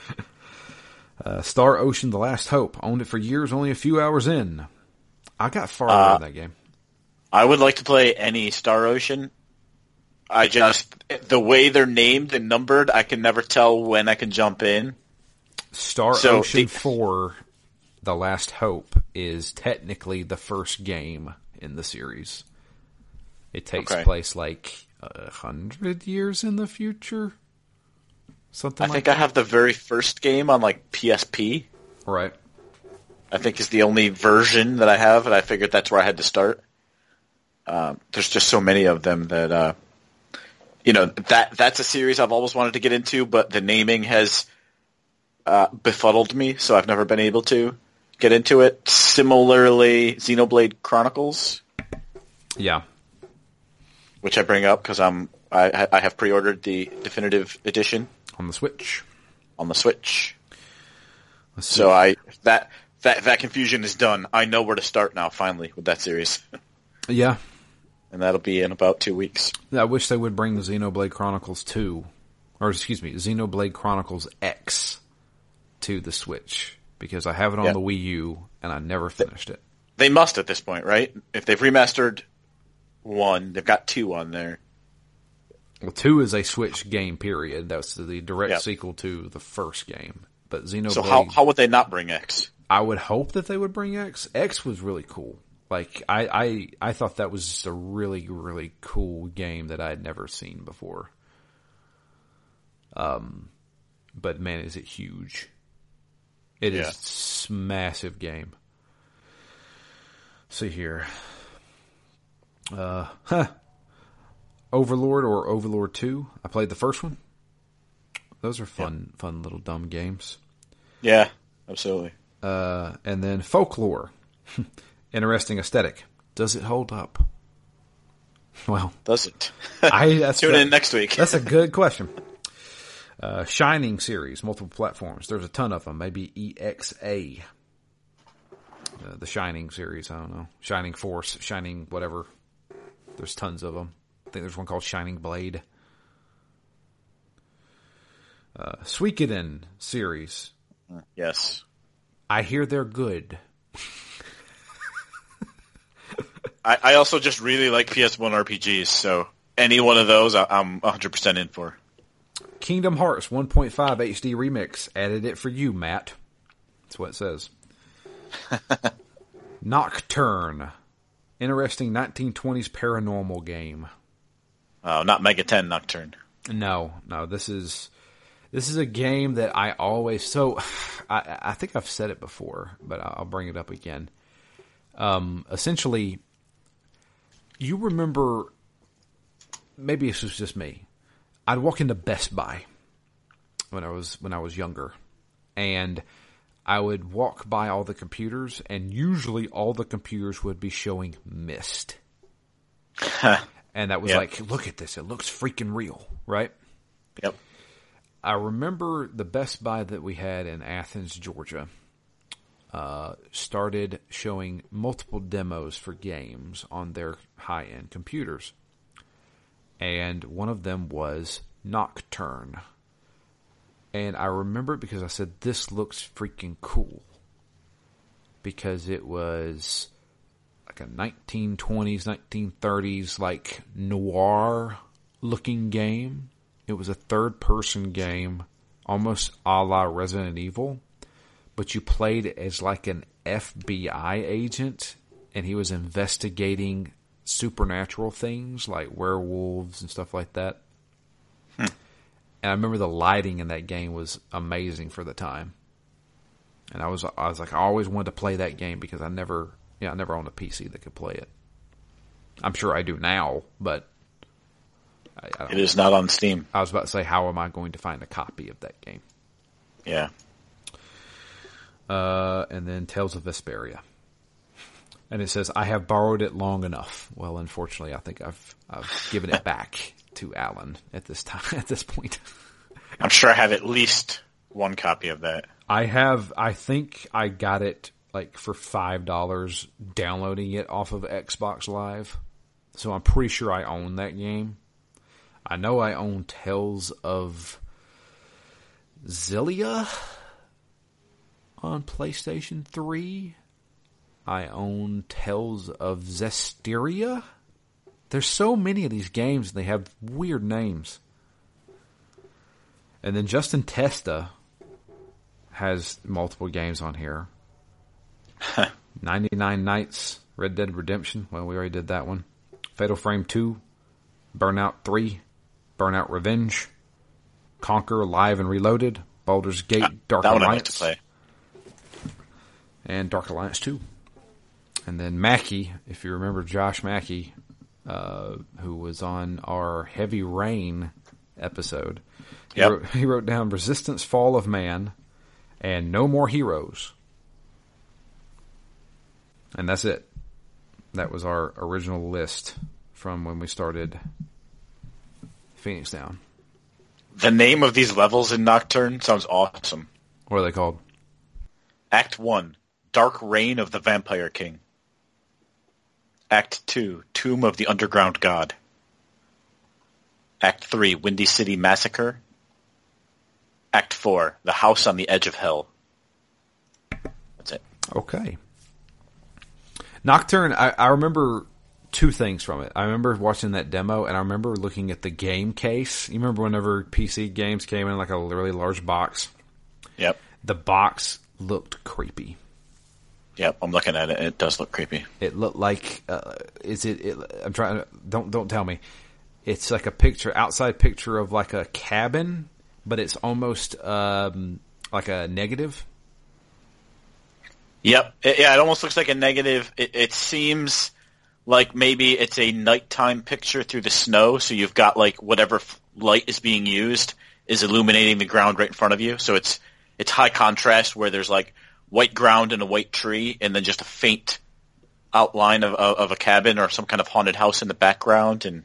(laughs) uh, Star Ocean: The Last Hope. Owned it for years, only a few hours in. I got far Uh, away in that game. I would like to play any Star Ocean. I just the way they're named and numbered, I can never tell when I can jump in. Star So, Ocean the- 4, The Last Hope, is technically the first game in the series. It takes Okay. place like a hundred years in the future. Something I like think I have the very first game on like PSP. Right. I think is the only version that I have, and I figured that's where I had to start. Um, there's just so many of them that, uh, you know, that that's a series I've always wanted to get into, but the naming has uh, befuddled me, so I've never been able to get into it. Similarly, Xenoblade Chronicles, Yeah. which I bring up because I'm I, I have pre-ordered the definitive edition On the Switch. on the Switch. Let's see. So I that that that confusion is done. I know where to start now. Finally, with that series. (laughs) yeah. And that'll be in about two weeks. I wish they would bring Xenoblade Chronicles 2, or excuse me, Xenoblade Chronicles X to the Switch because I have it on Yeah. the Wii U and I never finished it. They must at this point, right? If they've remastered one, they've got two on there. Well, 2 is a Switch game, period. That's the direct Yeah. sequel to the first game. But Xenoblade, So how how would they not bring X? I would hope that they would bring X. X was really cool. Like, I, I, I thought that was just a really, really cool game that I had never seen before. Um, but man, is it huge. It is Yeah. s- massive game. See here. Uh, huh. Overlord or Overlord 2. I played the first one. Those are fun, fun little dumb games. Yeah, absolutely. Uh, and then folklore. (laughs) Interesting aesthetic. Does it hold up? Well, Does it? (laughs) I that's Tune that- in next week. That's a (laughs) good question. Uh, Shining series, multiple platforms. There's a ton of them. Maybe EXA. Uh, the Shining series. I don't know. Shining Force, Shining whatever. There's tons of them. I think there's one called Shining Blade. Uh, Suikoden series. yes. I hear they're good. (laughs) I, I also just really like PS1 RPGs, so any one of those I, I'm 100% in for. Kingdom Hearts 1.5 HD remix. Added it for you, Matt. That's what it says. (laughs) Nocturne. Interesting 1920s paranormal game. Oh, not Megaten Nocturne. No, no, this is this is a game that I always so I, I think I've said it before, but I'll bring it up again. Um, essentially, you remember maybe this was just me. I'd walk into Best Buy when I was when I was younger, and I would walk by all the computers, and usually all the computers would be showing Myst, (laughs) and that was Yeah. like, look at this, it looks freaking real, right? Yep. I remember the Best Buy that we had in Athens, Georgia, uh, started showing multiple demos for games on their high end computers. And one of them was Nocturne. And I remember it because I said, this looks freaking cool. Because it was like a 1920s, 1930s, like noir looking game. It was a third person game, almost a la Resident Evil, but you played as like an FBI agent and he was investigating supernatural things like werewolves and stuff like that. Hmm. And I remember the lighting in that game was amazing for the time. And I was I was like I always wanted to play that game because I never yeah, I never owned a PC that could play it. I'm sure I do now, but I, I, It is not on Steam. I was about to say how am I going to find a copy of that game? Yeah. Uh, and then Tales of Vesperia. And it says, I have borrowed it long enough. Well, unfortunately, I think I've, I've given it back (laughs) to Alan at this time, (laughs) at this point. I'm sure I have at least one copy of that. I have, I think I got it like for $5 downloading it off of Xbox Live. So I'm pretty sure I own that game. I know I own Tales of Xillia on PlayStation 3. I own Tales of Zestiria There's so many of these games, and they have weird names. And then Justin Testa has multiple games on here. (laughs) 99 Nights, Red Dead Redemption. Well, we already did that one. Fatal Frame 2, Burnout 3, Burnout Revenge, Conker Live and Reloaded, Baldur's Gate, Dark I like Alliance, to play. And Dark Alliance 2. And then Mackey, if you remember Josh Mackey, uh, who was on our Heavy Rain episode, he, Yep. wrote, (laughs) he wrote down Resistance Fall of Man and No More Heroes. And that's it. That was our original list from when we started Phoenix Down. The name of these levels in Nocturne sounds awesome. What are they called? Act 1, Dark Reign of the Vampire King. Act 2, Tomb of the Underground God. Act 3, Windy City Massacre. Act 4, The House on the Edge of Hell. That's it. Okay. Nocturne, I, I remember two things from it. I remember watching that demo, and I remember looking at the game case. You remember whenever PC games came in like a really large box? Yep. The box looked creepy. Yep, I'm looking at it. It does look creepy. It looked like uh, is it, it? I'm trying to don't don't tell me. It's like a picture, outside picture of like a cabin, but it's almost um, like a negative. Yep. It, yeah, it almost looks like a negative. It, it seems like maybe it's a nighttime picture through the snow, so you've got like whatever f- light is being used is illuminating the ground right in front of you. So it's it's high contrast where there's like white ground and a white tree, and then just a faint outline of, of, of a cabin or some kind of haunted house in the background, and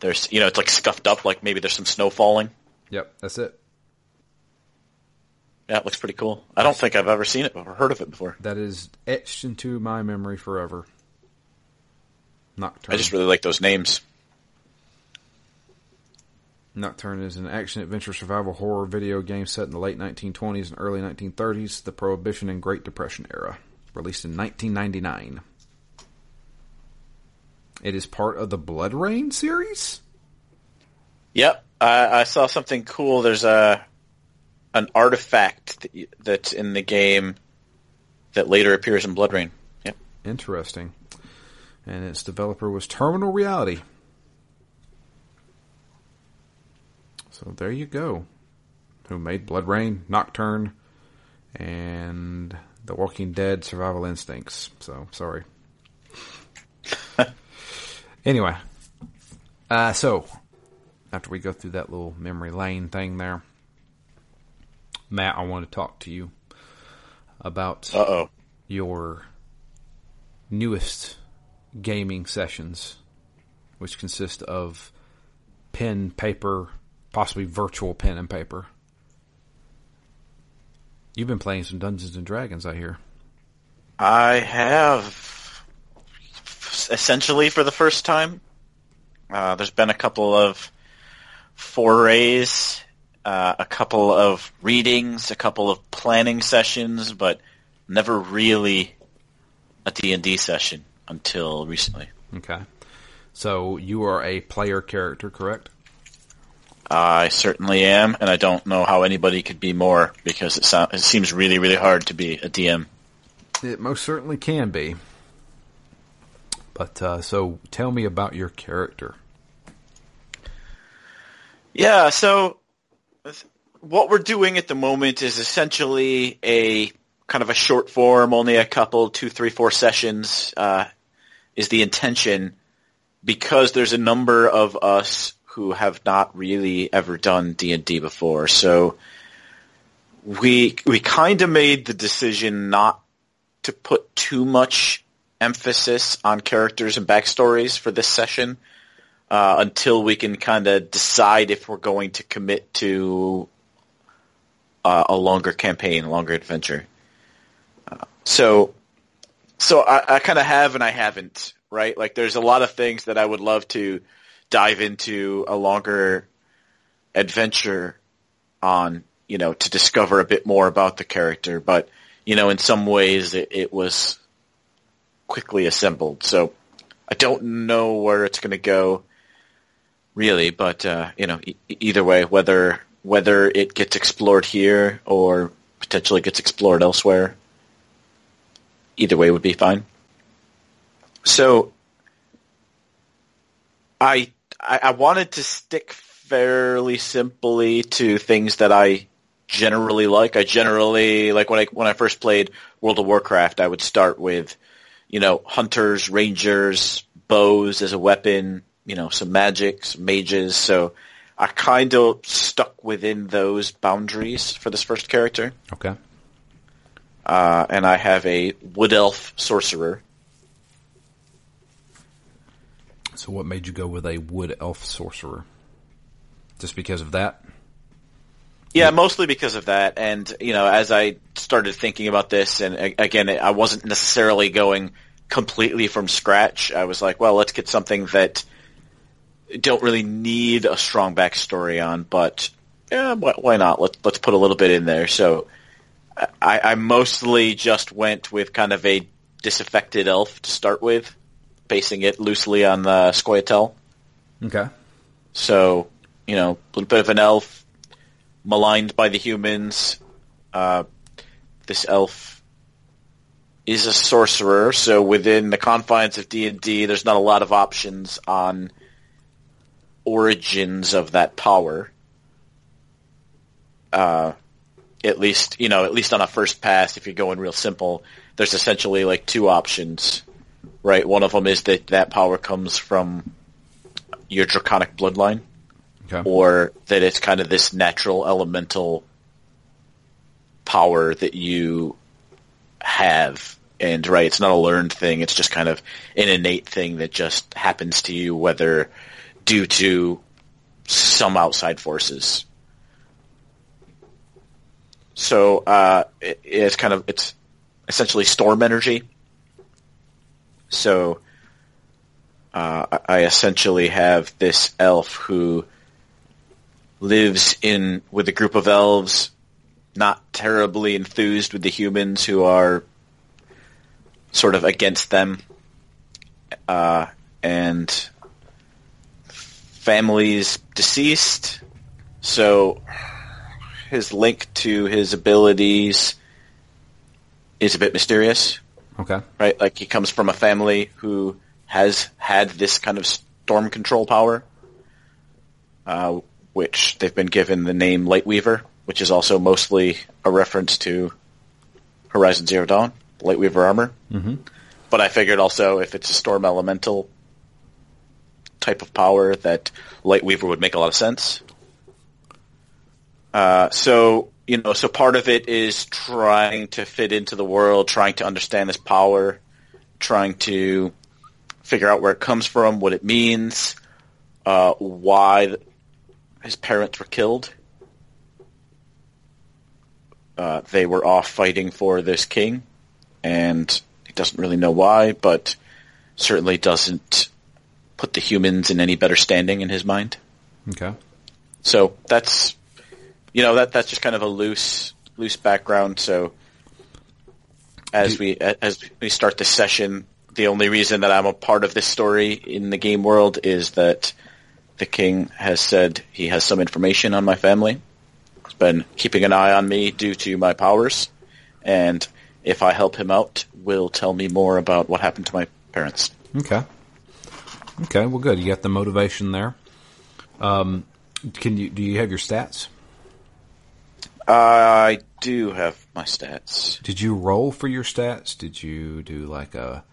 there's you know it's like scuffed up, like maybe there's some snow falling. Yep, that's it. Yeah, it looks pretty cool. I don't think I've ever seen it or heard of it before. That is etched into my memory forever. Nocturne. I just really like those names. Nocturne is an action adventure survival horror video game set in the late 1920s and early 1930s, the Prohibition and Great Depression era. Released in 1999. It is part of the BloodRayne series? Yep, I, I saw something cool. There's a an artifact that, you- that's in the game that later appears in BloodRayne. Yep. Interesting. And its developer was Terminal Reality. So there you go. Who made BloodRayne, Nocturne, and The Walking Dead Survival Instincts. So, sorry. (laughs) anyway. Uh, so, after we go through that little memory lane thing there, Matt, I want to talk to you about Uh oh. your newest gaming sessions, which consist of pen, paper, possibly virtual pen and paper. You've been playing some Dungeons and Dragons, I hear. I have essentially for the first time. Uh, there's been a couple of forays, uh, a couple of readings, a couple of planning sessions, but never really a D&D session until recently. Okay. So you are a player character, correct? I certainly am, and I don't know how anybody could be more because it, sound, it seems really, really hard to be a DM. It most certainly can be. But uh, so tell me about your character. Yeah, so what we're doing at the moment is essentially a kind of a short form, only a couple, two, three, four sessions uh, is the intention because there's a number of us who have not really ever done D&D before. So we we kind of made the decision not to put too much emphasis on characters and backstories for this session uh, until we can kind of decide if we're going to commit to uh, a longer campaign, a longer adventure. Uh, so, so I, I kind of have and I haven't, right? Like, there's a lot of things that I would love to dive into a longer adventure on, you know, to discover a bit more about the character. But, you know, in some ways it, it was quickly assembled. So I don't know where it's going to go, really. But uh, you know, e- either way, whether whether it gets explored here or potentially gets explored elsewhere, either way would be fine. So, I I, I wanted to stick fairly simply to things that I generally like. I generally like when I when I first played World of Warcraft, I would start with you know hunters, rangers, bows as a weapon, you know some magic, some mages. So I kind of stuck within those boundaries for this first character. Okay. Uh, and I have a wood elf sorcerer. So, what made you go with a wood elf sorcerer? Just because of that? Yeah, mostly because of that. And, you know, as I started thinking about this, and again, I wasn't necessarily going completely from scratch. I was like, well, let's get something that don't really need a strong backstory on, but yeah, why not? Let's let's put a little bit in there. So I, I mostly just went with kind of a disaffected elf to start with, basing it loosely on the Scoia'tael. Okay. So, you know, a little bit of an elf, maligned by the humans. Uh, this elf is a sorcerer, so within the confines of D and D, there's not a lot of options on origins of that power. Uh, at least, you know, at least on a first pass, if you're going real simple, there's essentially like two options, right? One of them is that that power comes from your draconic bloodline, Okay. or that it's kind of this natural elemental power that you have. And right, it's not a learned thing. It's just kind of an innate thing that just happens to you, whether due to some outside forces. So uh, it, it's kind of it's essentially storm energy. So uh, I- essentially have this elf who lives in with a group of elves, not terribly enthused with the humans who are sort of against them, uh, and families deceased. So his link to his abilities is a bit mysterious Okay. right? Like he comes from a family who has had this kind of storm control power, uh, which they've been given the name Lightweaver, which is also mostly a reference to Horizon Zero Dawn, Lightweaver armor. Mm-hmm. But I figured also if it's a storm elemental type of power, that Lightweaver would make a lot of sense. Uh, so you know, so part of it is trying to fit into the world, trying to understand this power, trying to figure out where it comes from, what it means, uh, why th- his parents were killed. Uh, they were off fighting for this king, and he doesn't really know why, but certainly doesn't put the humans in any better standing in his mind. Okay. So that's you know that that's just kind of a loose loose background. So as we as we start this session, the only reason that I'm a part of this story in the game world is that the king has said he has some information on my family. He's been keeping an eye on me due to my powers, and if I help him out, will tell me more about what happened to my parents. Okay. Okay. Well, good. You got the motivation there. Um, can you do you have your stats? I do have my stats. Did you roll for your stats? Did you do like a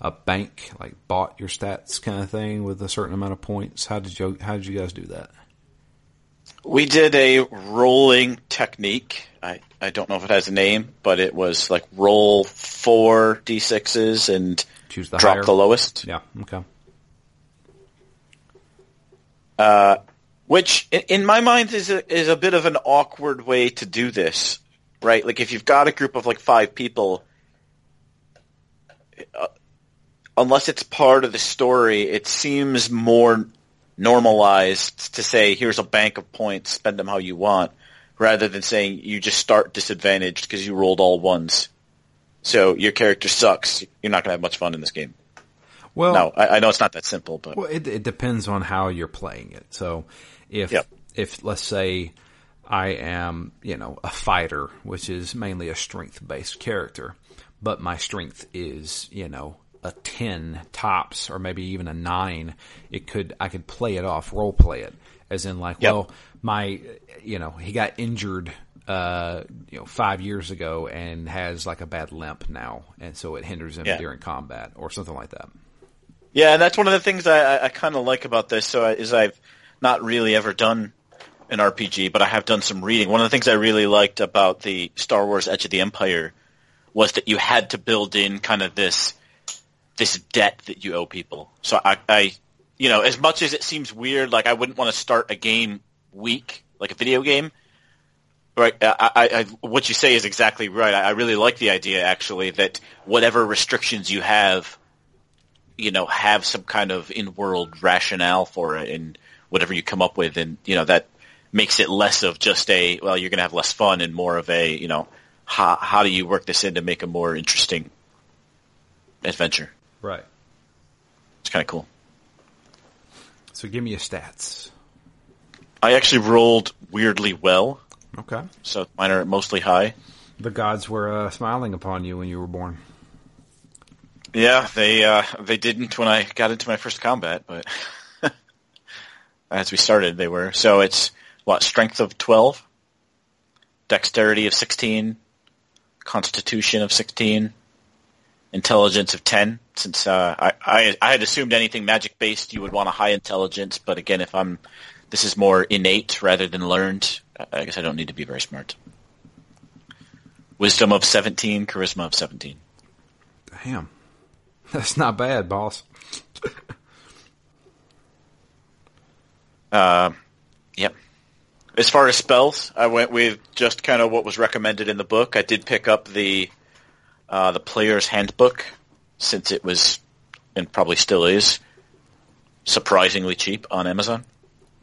a bank, like bought your stats kind of thing with a certain amount of points? How did you How did you guys do that? We did a rolling technique. I, I don't know if it has a name, but it was like roll four d6s and Choose the drop higher. the lowest. Yeah. Okay. Uh, Which, in, my mind, is a, is a bit of an awkward way to do this, right? Like if you've got a group of like five people, uh, unless it's part of the story, it seems more normalized to say, here's a bank of points, spend them how you want, rather than saying you just start disadvantaged because you rolled all ones. So your character sucks. You're not going to have much fun in this game. Well, no, I, I know it's not that simple, but Well, it, it depends on how you're playing it. So, if Yep. if let's say I am, you know, a fighter, which is mainly a strength based character, but my strength is, you know, a ten tops or maybe even a nine, it could I could play it off, role play it, as in like, Yep. well, my, you know, he got injured. Uh, you know, five years ago, and has like a bad limp now, and so it hinders him Yeah. during combat or something like that. Yeah, and that's one of the things I, I, kind of like about this. So I, is I've not really ever done an RPG, but I have done some reading. One of the things I really liked about the Star Wars Edge of the Empire was that you had to build in kind of this this debt that you owe people. So I, I you know, as much as it seems weird, like I wouldn't want to start a game weak, like a video game. Right, I, I, what you say is exactly right. I, I really like the idea, actually, that whatever restrictions you have, you know, have some kind of in-world rationale for it and whatever you come up with. And, you know, that makes it less of just a, well, you're going to have less fun and more of a, you know, how, how do you work this in to make a more interesting adventure? Right. It's kind of cool. So give me your stats. I actually rolled weirdly well, Okay. so mine are mostly high. The gods were uh, smiling upon you when you were born. Yeah, they uh, they didn't when I got into my first combat, but as we started, they were. So it's what strength of twelve, dexterity of sixteen, constitution of sixteen, intelligence of ten. Since uh, I, I I had assumed anything magic based, you would want a high intelligence, but again, if I'm this is more innate rather than learned, I guess I don't need to be very smart. Wisdom of seventeen, charisma of seventeen. Damn. (laughs) That's not bad, boss. (laughs) Uh, yep. As far as spells, I went with just kind of what was recommended in the book. I did pick up the uh, the player's handbook since it was and probably still is surprisingly cheap on Amazon.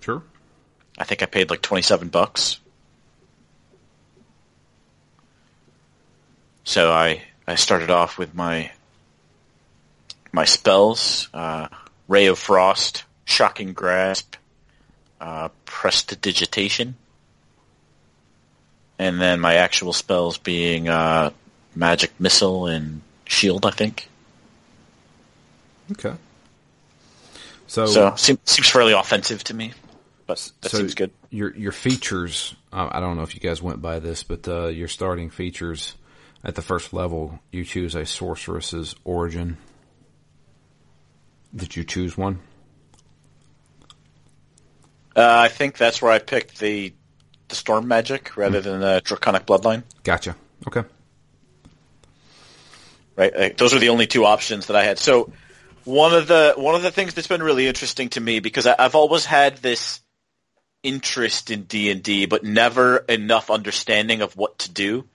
Sure. I think I paid like twenty seven bucks. So I I started off with my my spells: uh, Ray of Frost, Shocking Grasp, uh, Prestidigitation, and then my actual spells being uh, Magic Missile and Shield. I think Okay. So, so. Seems, seems fairly offensive to me, but that so seems good. Your your features. Uh, I don't know if you guys went by this, but uh, your starting features at the first level, you choose a sorceress's origin. Did you choose one? Uh, I think that's where I picked the the storm magic rather than the draconic bloodline. Gotcha. Okay. Right, Like, those are the only two options that I had. So one of the one of the things that's been really interesting to me because I, I've always had this interest in D and D, but never enough understanding of what to do.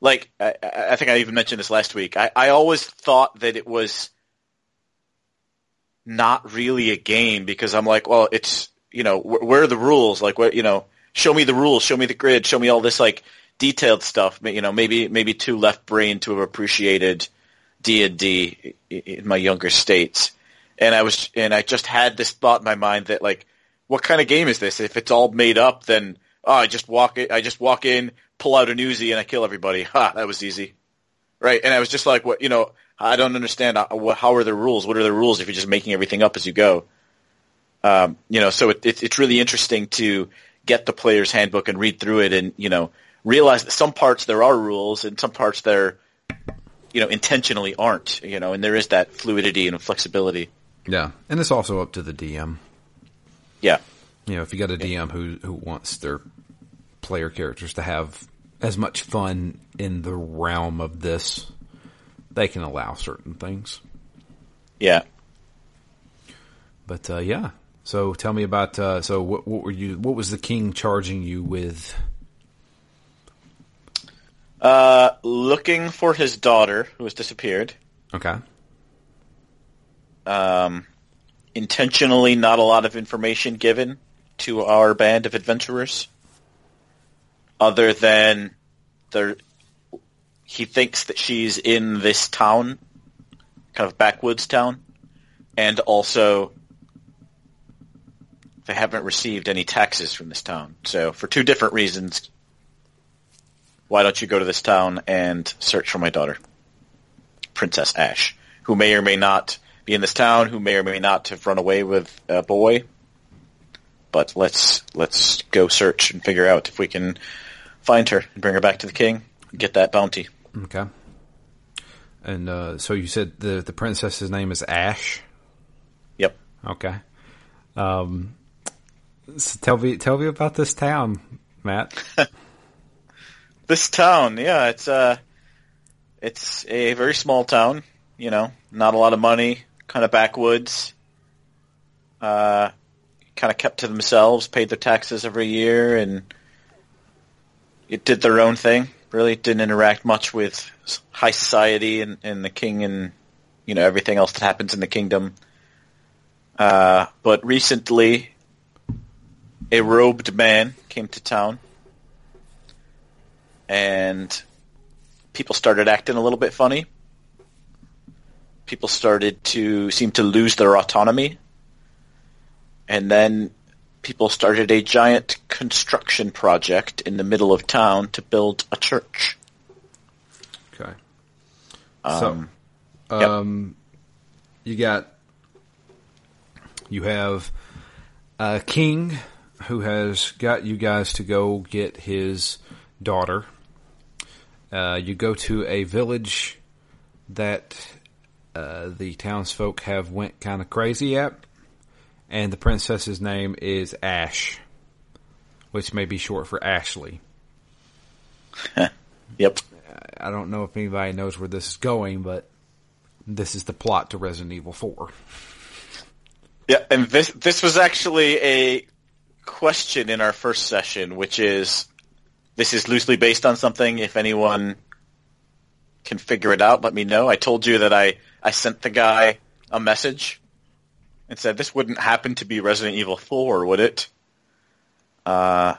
Like I, I I think I even mentioned this last week. I, I always thought that it was not really a game because I'm like, well, it's you know, wh- where are the rules? Like, what you know, show me the rules, show me the grid, show me all this like detailed stuff. You know, maybe maybe too left brain to have appreciated D and D in my younger states. And I was, and I just had this thought in my mind that like, what kind of game is this? If it's all made up, then oh, I just walk it, I just walk in, pull out an Uzi, and I kill everybody. Ha, that was easy, right? And I was just like, what you know, I don't understand. uh, How are the rules? What are the rules if you're just making everything up as you go? Um, you know, so it, it, it's really interesting to get the player's handbook and read through it, and you know, realize that some parts there are rules, and some parts there, you know, intentionally aren't. You know, and there is that fluidity and flexibility. Yeah, and it's also up to the DM. Yeah, You know, if you got a DM who who wants their player characters to have as much fun in the realm of this, they can allow certain things. yeah. But uh, yeah, so tell me about. Uh, so what, what were you? What was the king charging you with? Uh, looking for his daughter who has disappeared. Okay. Um, intentionally, not a lot of information given to our band of adventurers, other than there. He thinks that she's in this town, kind of backwoods town, and also they haven't received any taxes from this town. So for two different reasons, why don't you go to this town and search for my daughter, Princess Ash, who may or may not be in this town, who may or may not have run away with a boy. But let's let's go search and figure out if we can find her and bring her back to the king, and get that bounty. Okay. And uh, so you said the the princess's name is Ash. Yep. Okay. Um, so tell me tell me about this town, Matt. (laughs) This town, yeah, it's uh it's a very small town, you know, not a lot of money, kind of backwoods. Uh kind of kept to themselves, paid their taxes every year and it did their own thing. Really didn't interact much with high society and, and the king and you know everything else that happens in the kingdom. Uh, but recently, a robed man came to town, and people started acting a little bit funny. People started to seem to lose their autonomy, and then people started a giant construction project in the middle of town to build a church. Okay. Um, so, yep. um, you got you have a king who has got you guys to go get his daughter. Uh, you go to a village that uh, the townsfolk have went kind of crazy at, and the princess's name is Ash, which may be short for Ashley. (laughs) Yep. I don't know if anybody knows where this is going, but this is the plot to Resident Evil 4. Yeah, and this this was actually a question in our first session, which is this is loosely based on something. If anyone can figure it out, let me know. I told you that I I sent the guy a message and said this wouldn't happen to be Resident Evil 4, would it? Uh,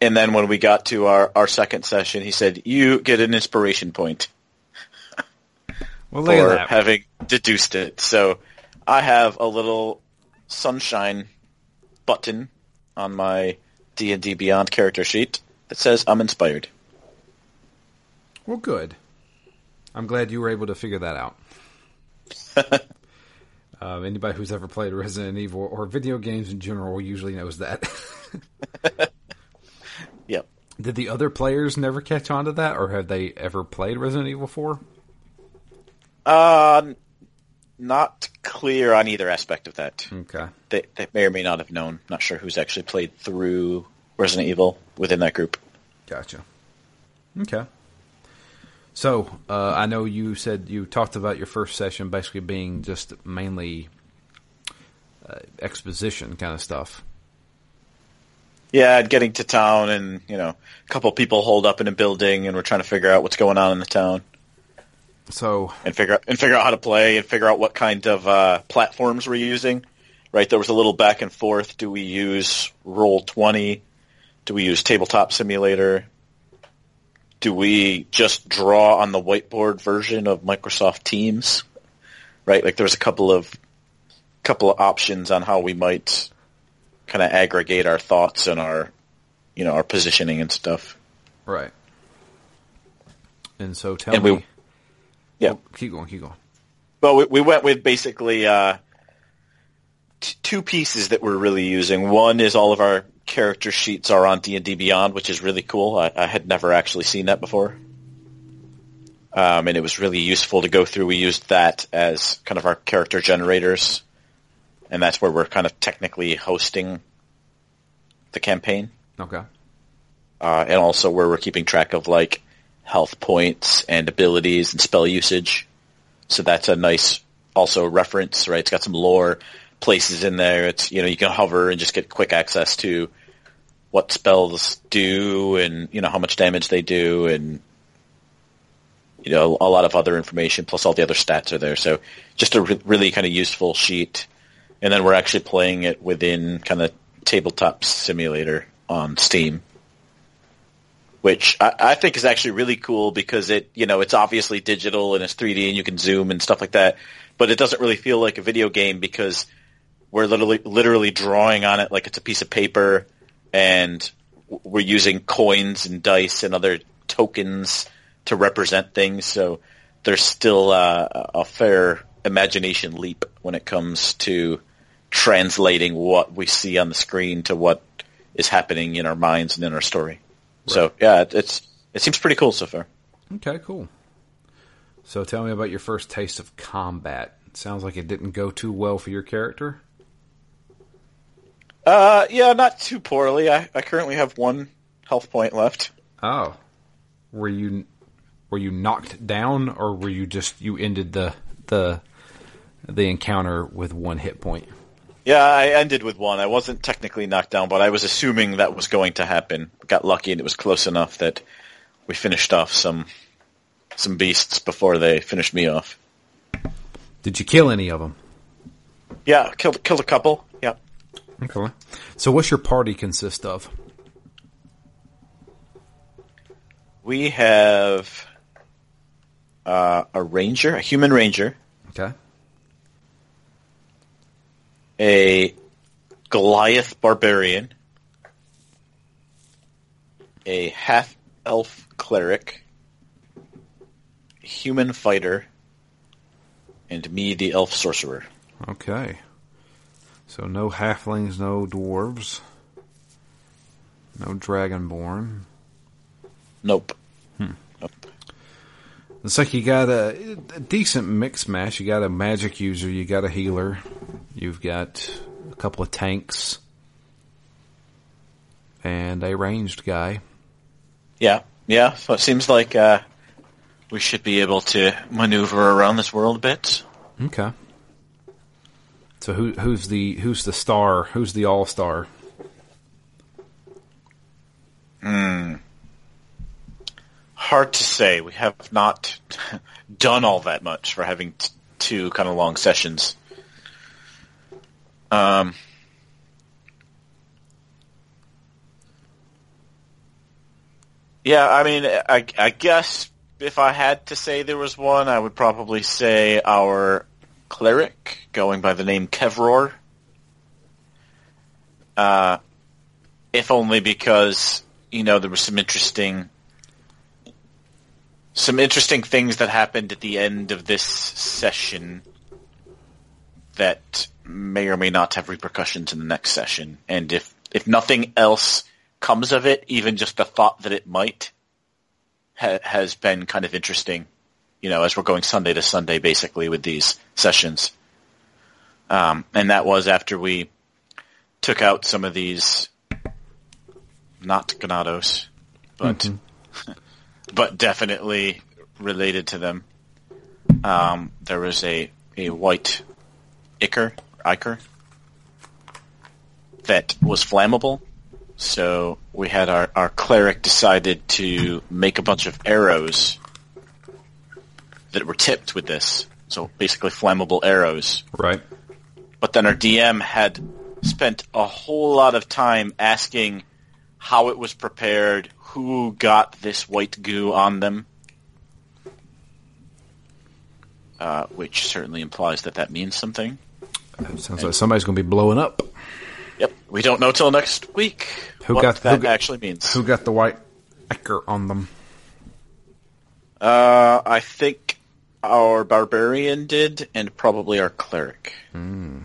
and then when we got to our, our second session, he said, you get an inspiration point (laughs) Well, for having deduced it. So I have a little sunshine button on my D&D Beyond character sheet that says I'm inspired. Well, good. I'm glad you were able to figure that out. um, (laughs) anybody who's ever played Resident Evil or video games in general usually knows that. (laughs) Yep. Did the other players never catch on to that, or have they ever played Resident Evil 4? Uh, n- not clear on either aspect of that. Okay. They, they may or may not have known. Not sure who's actually played through Resident Evil within that group. Gotcha. Okay. So, uh, I know you said you talked about your first session basically being just mainly uh, exposition kind of stuff. Yeah, getting to town and, you know, a couple people hold up in a building and we're trying to figure out what's going on in the town So, and figure out, and figure out how to play and figure out what kind of uh, platforms we're using. Right, there was a little back and forth. Do we use Roll Twenty? Do we use Tabletop Simulator? Do we just draw on the whiteboard version of Microsoft Teams? Right, like there was a couple of couple of options on how we might kind of aggregate our thoughts and our you know our positioning and stuff. right. And so, tell And me. we- Yeah. Oh, keep going, keep going. Well, we, we went with basically uh, t- two pieces that we're really using. One is all of our character sheets are on D and D Beyond, which is really cool. I, I had never actually seen that before, um, and it was really useful to go through. We used that as kind of our character generators, and that's where we're kind of technically hosting the campaign, Okay. uh, and also where we're keeping track of like health points and abilities and spell usage. So that's a nice also reference, right? It's got some lore places in there. It's you know you can hover and just get quick access to what spells do and you know how much damage they do and you know a lot of other information plus all the other stats are there. So just a re- really kind of useful sheet. And then we're actually playing it within kind of tabletop simulator on Steam. Which I, I think is actually really cool because it, you know, it's obviously digital and it's 3D and you can zoom and stuff like that, but it doesn't really feel like a video game because we're literally literally drawing on it like it's a piece of paper, and we're using coins and dice and other tokens to represent things. So there's still uh, a fair imagination leap when it comes to translating what we see on the screen to what is happening in our minds and in our story. Right. So yeah, it, it's it seems pretty cool so far. Okay, cool. So tell me about your first taste of combat. It sounds like it didn't go too well for your character. Uh, yeah, not too poorly. I, I currently have one health point left. Oh, were you were you knocked down, or were you just you ended the the the encounter with one hit point? Yeah, I ended with one. I wasn't technically knocked down, but I was assuming that was going to happen. Got lucky, and it was close enough that we finished off some some beasts before they finished me off. Did you kill any of them? Yeah, killed killed a couple. Yeah. Okay. So, what's your party consist of? We have uh, a ranger, a human ranger. Okay. A Goliath barbarian. A half elf cleric. Human fighter. And me, the elf sorcerer. Okay. So no halflings, no dwarves, no dragonborn. Nope. Nope. It's like you got a, a, decent mix match. You got a magic user, you got a healer, you've got a couple of tanks, and a ranged guy. Yeah, yeah. So it seems like uh, we should be able to maneuver around this world a bit. Okay. So who who's the who's the star? Who's the all star? Hmm. Hard to say. We have not (laughs) done all that much for having t- two kind of long sessions. Um. Yeah, I mean, I, I guess if I had to say there was one, I would probably say our cleric going by the name Kevror. Uh, if only because you know there was some interesting some interesting things that happened at the end of this session that may or may not have repercussions in the next session. And if if nothing else comes of it, even just the thought that it might ha- has been kind of interesting you know, as we're going Sunday to Sunday basically with these sessions. Um, and that was after we took out some of these, not Ganados, but, mm-hmm. (laughs) but definitely related to them. Um, there was a, a white Ichor, Ichor, that was flammable. So we had our, our cleric decided to make a bunch of arrows that were tipped with this. So basically flammable arrows. Right. But then our DM had spent a whole lot of time asking how it was prepared, who got this white goo on them, uh, which certainly implies that that means something. It sounds and, like somebody's going to be blowing up. Yep, we don't know till next week who got that who actually means. Who got the white ichor on them? Uh, I think our barbarian did, and probably our cleric. Mm.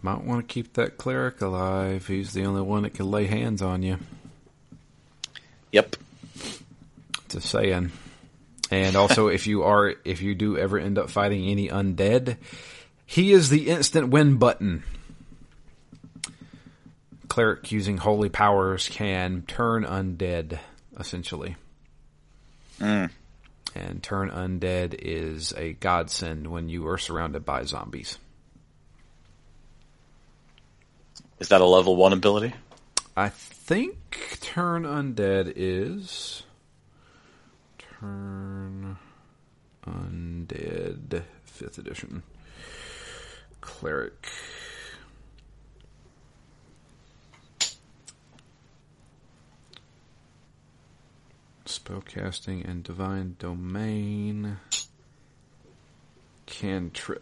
Might want to keep that cleric alive. He's the only one that can lay hands on you. Yep. Just saying. And also, (laughs) if you are, if you do ever end up fighting any undead, he is the instant win button. Cleric using holy powers can turn undead, essentially. Mm and turn undead is a godsend when you are surrounded by zombies. Is that a level one ability? I think turn undead is turn undead fifth edition cleric. spellcasting and divine domain cantrips.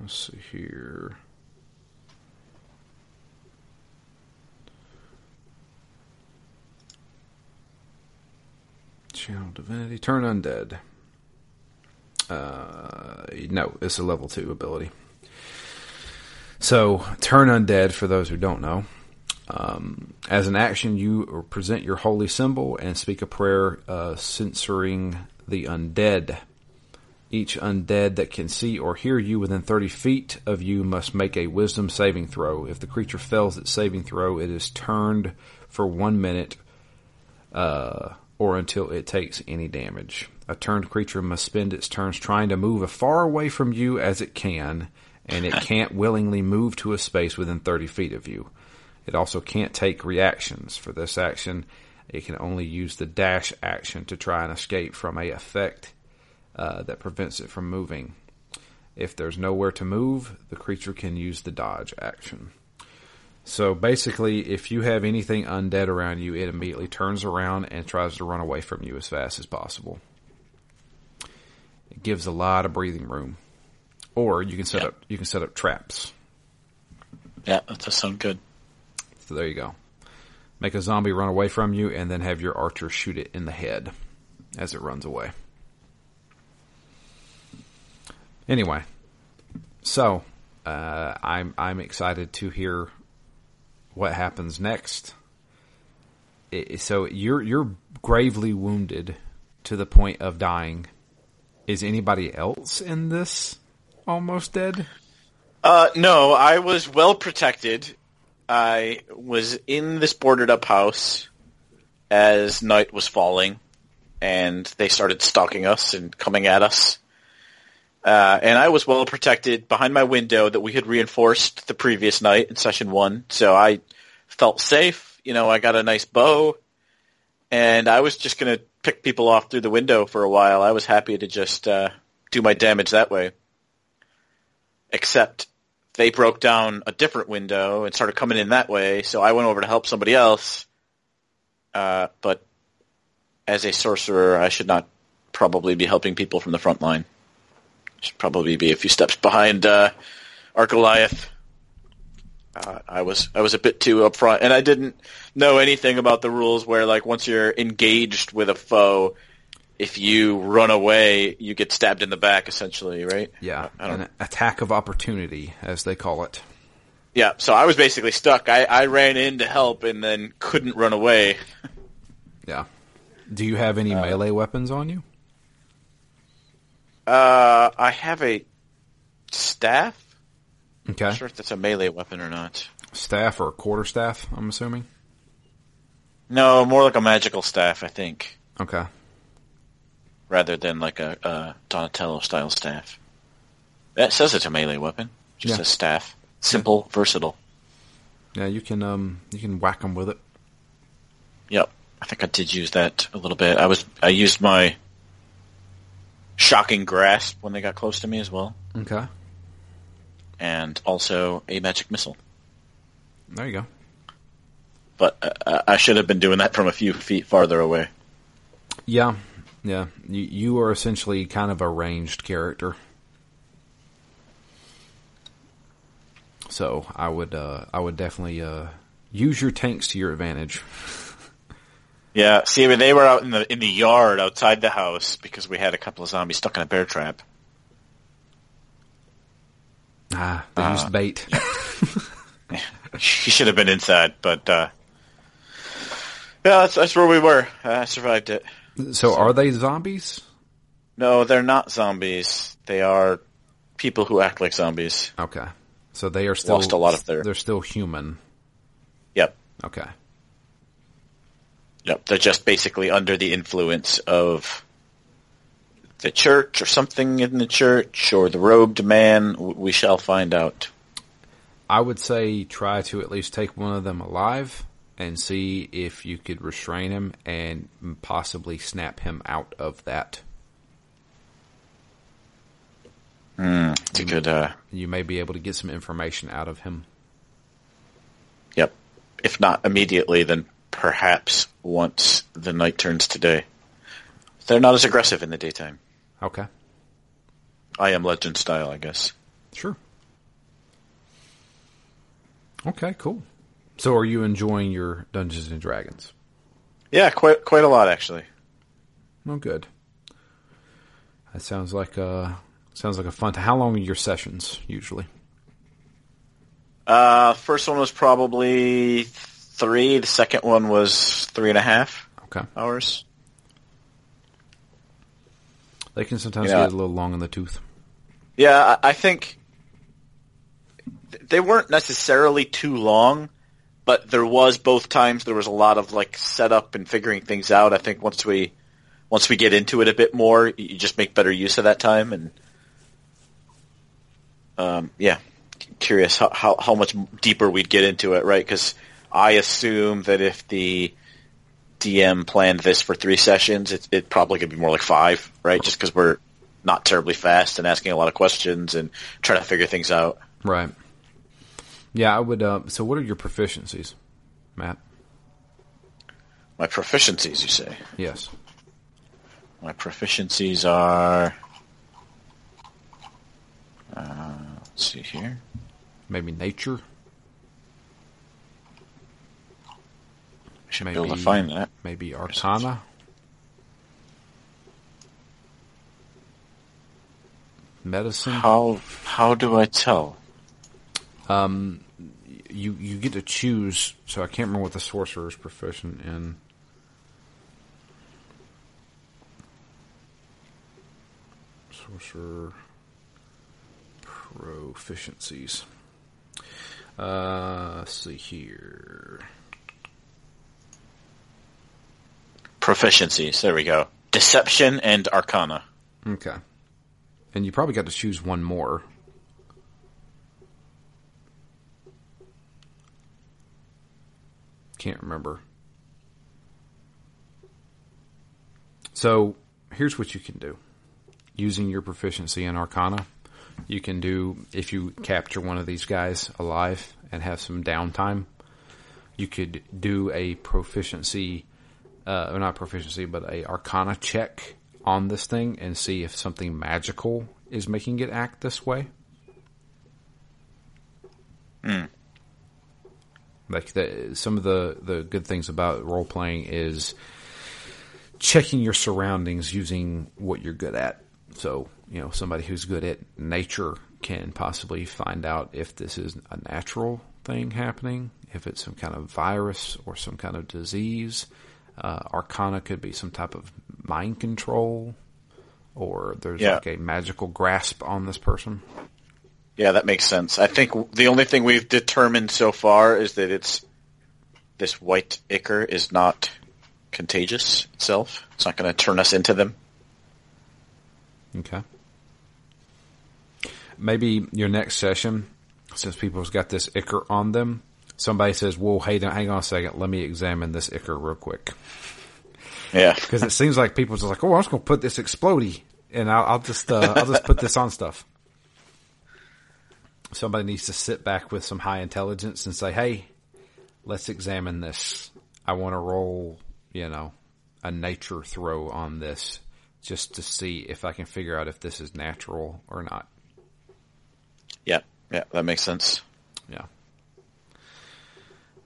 Let's see here. Channel divinity, turn undead. Uh, no, it's a level two ability. So, turn undead, for those who don't know. Um, as an action, you present your holy symbol and speak a prayer uh, censoring the undead. Each undead that can see or hear you within 30 feet of you must make a wisdom saving throw. If the creature fails its saving throw, it is turned for one minute uh, or until it takes any damage. A turned creature must spend its turns trying to move as far away from you as it can, and it (laughs) can't willingly move to a space within 30 feet of you. It also can't take reactions. For this action, it can only use the dash action to try and escape from a effect uh, that prevents it from moving. If there's nowhere to move, the creature can use the dodge action. So basically, if you have anything undead around you, it immediately turns around and tries to run away from you as fast as possible. It gives a lot of breathing room. Or you can set Yeah. up you can set up traps. Yeah, that does sound good. So there you go. Make a zombie run away from you and then have your archer shoot it in the head as it runs away. Anyway, so uh, I'm I'm excited to hear what happens next. I- so you're you're gravely wounded to the point of dying. Is anybody else in this almost dead? Uh, no, I was well protected. I was in this boarded up house as night was falling, and they started stalking us and coming at us. Uh, and I was well protected behind my window that we had reinforced the previous night in session one, so I felt safe. You know, I got a nice bow, and I was just gonna pick people off through the window for a while. I was happy to just uh, do my damage that way except they broke down a different window and started coming in that way. So I went over to help somebody else. Uh, but as a sorcerer, I should not probably be helping people from the front line. Should probably be a few steps behind uh, our Goliath. Uh, I was I was a bit too upfront, and I didn't know anything about the rules. Where like once you're engaged with a foe, if you run away, you get stabbed in the back, essentially, right? Yeah, an attack of opportunity, as they call it. Yeah, so I was basically stuck. I, I ran in to help and then couldn't run away. (laughs) Yeah. Do you have any melee weapons on you? Uh, I have a staff. Okay. Not sure if that's a melee weapon or not. Staff or quarter staff, I'm assuming. No, more like a magical staff, I think, Okay. rather than like a, a Donatello style staff. That says it's a melee weapon. Just Yeah. a staff. Simple, versatile. Yeah, you can um you can whack them with it. Yep. I think I did use that a little bit. I was I used my shocking grasp when they got close to me as well, Okay. and also a magic missile. There you go. But uh, I should have been doing that from a few feet farther away. Yeah. Yeah. You you are essentially kind of a ranged character. So I would uh I would definitely uh use your tanks to your advantage. (laughs) Yeah, see, they were out in the in the yard outside the house because we had a couple of zombies stuck in a bear trap. Ah, they Uh, used bait. (laughs) He should have been inside, but uh, yeah, that's, that's where we were. I survived it. so are they zombies? No, they're not zombies. They are people who act like zombies. Okay. So they are still Lost a lot of their- they're still human. Yep, Okay. Yep. They're just basically under the influence of the church or something in the church or the robed man. We shall find out. I would say try to at least take one of them alive and see if you could restrain him and possibly snap him out of that. It's a good. Uh, You may be able to get some information out of him. Yep. If not immediately, then perhaps once the night turns to day. They're not as aggressive in the daytime. Okay. I am legend style, I guess. Sure. Okay, cool. So are you enjoying your Dungeons and Dragons? Yeah, quite quite a lot actually. Oh, good. That sounds like a sounds like a fun. How long are your sessions usually? Uh, first one was probably three. The second one was three and a half Okay. hours. They can sometimes Yeah. get a little long in the tooth. Yeah, I, think they weren't necessarily too long, but there was both times there was a lot of like setup and figuring things out. I think once we once we get into it a bit more, you just make better use of that time. And um, yeah, curious how, how how much deeper we'd get into it, right? Because I assume that if the DM planned this for three sessions, it, it probably could be more like five, right? Just because we're not terribly fast and asking a lot of questions and trying to figure things out. Right. Yeah, I would. Uh, so, what are your proficiencies, Matt? My proficiencies, you say? Yes. My proficiencies are. Uh, let's see here. Maybe nature. Should Maybe able to find that. Maybe arcana. Medicine. How how do I tell? Um, you you get to choose. So I can't remember what the sorcerer is proficient in. Sorcerer proficiencies. Uh, let's see here. Proficiencies. There we go. Deception and Arcana. Okay, and you probably got to choose one more. Can't remember. So here's what you can do. Using your proficiency in Arcana, you can do, if you capture one of these guys alive and have some downtime, you could do a proficiency, uh, not proficiency, but a Arcana check on this thing and see if something magical is making it act this way. Like the, some of the, the good things about role playing is checking your surroundings using what you're good at. So, you know, somebody who's good at nature can possibly find out if this is a natural thing happening, if it's some kind of virus or some kind of disease. Uh, Arcana could be some type of mind control, or there's Yeah. like a magical grasp on this person. Yeah, that makes sense. I think the only thing we've determined so far is that it's this white ichor is not contagious itself. It's not going to turn us into them. Okay. Maybe your next session, since people's got this ichor on them, somebody says, "Whoa, hey, hang on a second. Let me examine this ichor real quick." Yeah. (laughs) Because it seems like people's just like, "Oh, I'm just going to put this explodey, and I'll, I'll just uh, I'll just put this on stuff." Somebody needs to sit back with some high intelligence and say, "Hey, let's examine this. I want to roll, you know, a nature throw on this." Just to see if I can figure out if this is natural or not. Yeah. Yeah, that makes sense. Yeah.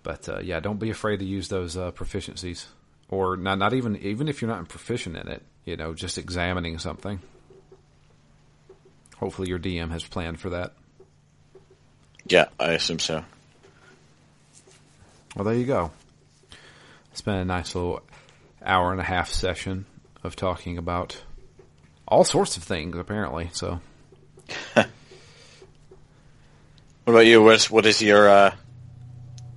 But uh, yeah, don't be afraid to use those uh, proficiencies, or not. Not even even if you're not proficient in it, you know, just examining something. Hopefully, your DM has planned for that. Yeah, I assume so. Well, there you go. It's been a nice little hour and a half session of talking about all sorts of things, apparently. So, (laughs) What about you? Wes? What's, your uh,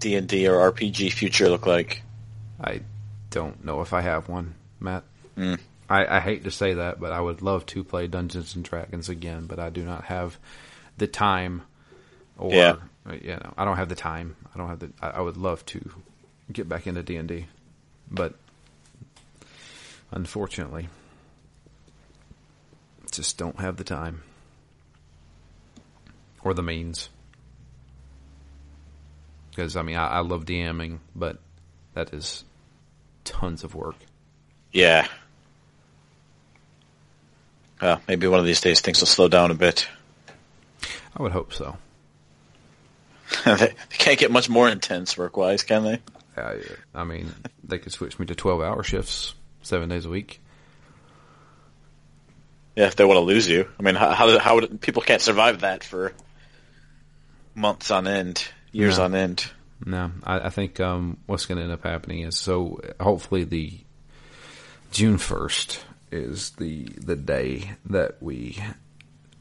D&D or RPG future look like? I don't know if I have one, Matt. Mm. I, I hate to say that, but I would love to play Dungeons and Dragons again, but I do not have the time, or Yeah. you know, I don't have the time. I don't have the. I, I would love to get back into D and D, but unfortunately, just don't have the time or the means. Because I mean, I, I love DMing, but that is tons of work. Yeah. Uh, maybe one of these days things will slow down a bit. I would hope so. (laughs) they can't get much more intense work wise, can they? I, I mean, they could switch me to twelve hour shifts, seven days a week. Yeah, if they want to lose you. I mean, how how, how would people can't survive that for months on end, years No. on end. No, I, I think um, what's going to end up happening is so hopefully the June first is the the day that we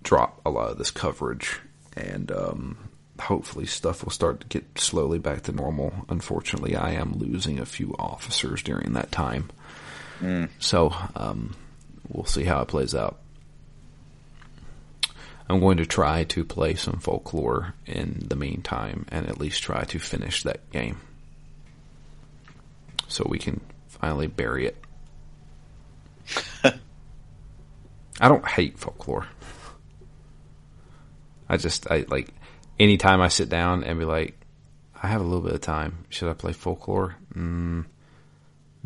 drop a lot of this coverage, and um, hopefully stuff will start to get slowly back to normal. Unfortunately, I am losing a few officers during that time, so um, we'll see how it plays out. I'm going to try to play some folklore in the meantime and at least try to finish that game. So we can finally bury it. (laughs) I don't hate folklore. I just, I like, anytime I sit down and be like, I have a little bit of time, should I play folklore? Mm,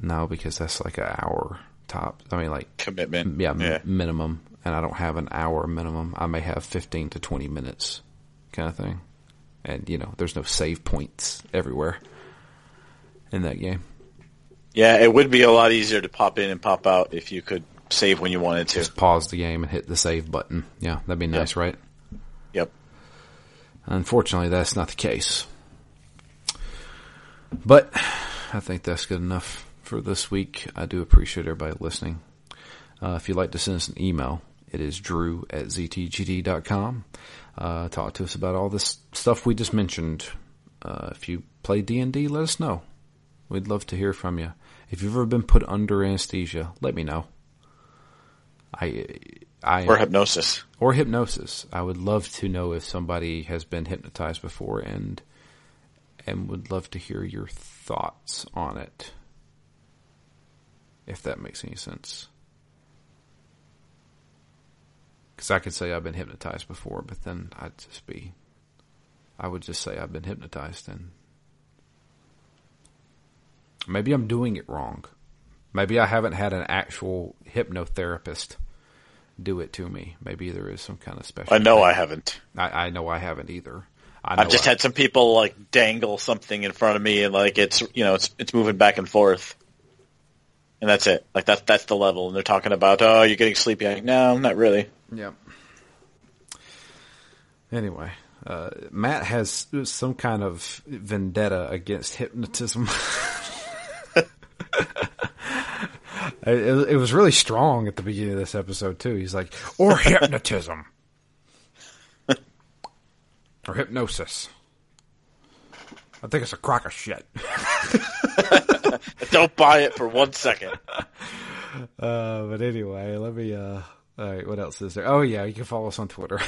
no, because that's like an hour top. I mean, like, Commitment. yeah, Yeah. minimum, and I don't have an hour minimum. I may have fifteen to twenty minutes, kind of thing. And you know, there's no save points everywhere in that game. Yeah, it would be a lot easier to pop in and pop out if you could save when you wanted to. Just pause the game and hit the save button. Yeah, that'd be nice, right? Yep. Unfortunately, that's not the case. But I think that's good enough for this week. I do appreciate everybody listening. Uh, if you'd like to send us an email, it is drew at ztgd.com. Uh, talk to us about all this stuff we just mentioned. Uh, if you play D&D, let us know. We'd love to hear from you. If you've ever been put under anesthesia, let me know. I, I, Or hypnosis. or hypnosis. I would love to know if somebody has been hypnotized before and and would love to hear your thoughts on it. If that makes any sense. Cuz I could say I've been hypnotized before, but then I'd just be I would just say I've been hypnotized and maybe I'm doing it wrong. Maybe I haven't had an actual hypnotherapist do it to me. Maybe there is some kind of special. I know thing. I haven't. I, I know I haven't either. I know I've just I- had some people like dangle something in front of me and like it's you know it's it's moving back and forth, and that's it. Like that's that's the level. And they're talking about oh you're getting sleepy. I'm like, no, not really. Yep. Anyway, uh, Matt has some kind of vendetta against hypnotism. (laughs) it, it was really strong at the beginning of this episode too. He's like, or hypnotism, or hypnosis. I think it's a crock of shit. (laughs) Don't buy it for one second. Uh, but anyway, let me. Uh, all right, what else is there? Oh yeah, you can follow us on Twitter.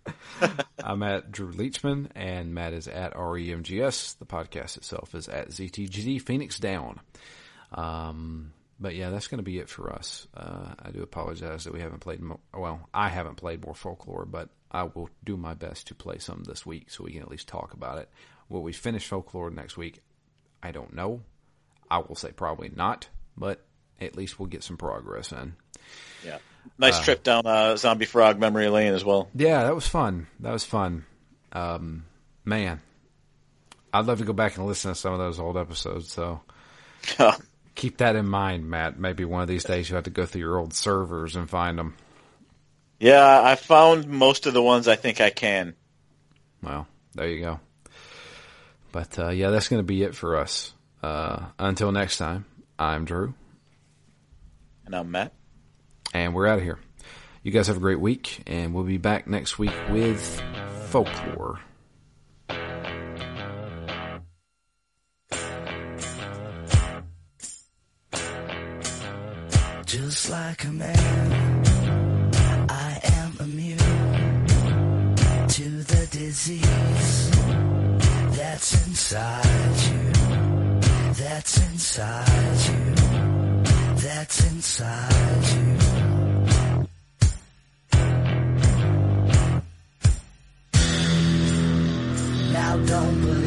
(laughs) I'm at Drew Leachman, and Matt is at REMGS. The podcast itself is at ZTGD Phoenix Down. Um, but yeah, that's going to be it for us. Uh, I do apologize that we haven't played. Mo- well, I haven't played more folklore, but I will do my best to play some this week so we can at least talk about it. Will we finish folklore next week? I don't know. I will say probably not, but at least we'll get some progress in. Yeah, nice trip down uh, Zombie Frog memory lane as well. Yeah, that was fun. That was fun. Um, man, I'd love to go back and listen to some of those old episodes. So keep that in mind, Matt. Maybe one of these days you have to go through your old servers and find them. yeah, I found most of the ones I think I can. Well, there you go. But uh, yeah, that's going to be it for us. Uh, until next time, I'm Drew, And I'm Matt. and we're out of here. You guys have a great week, and we'll be back next week with folklore. Just like a man, I am immune to the disease that's inside you. That's inside you. That's inside you. Now don't believe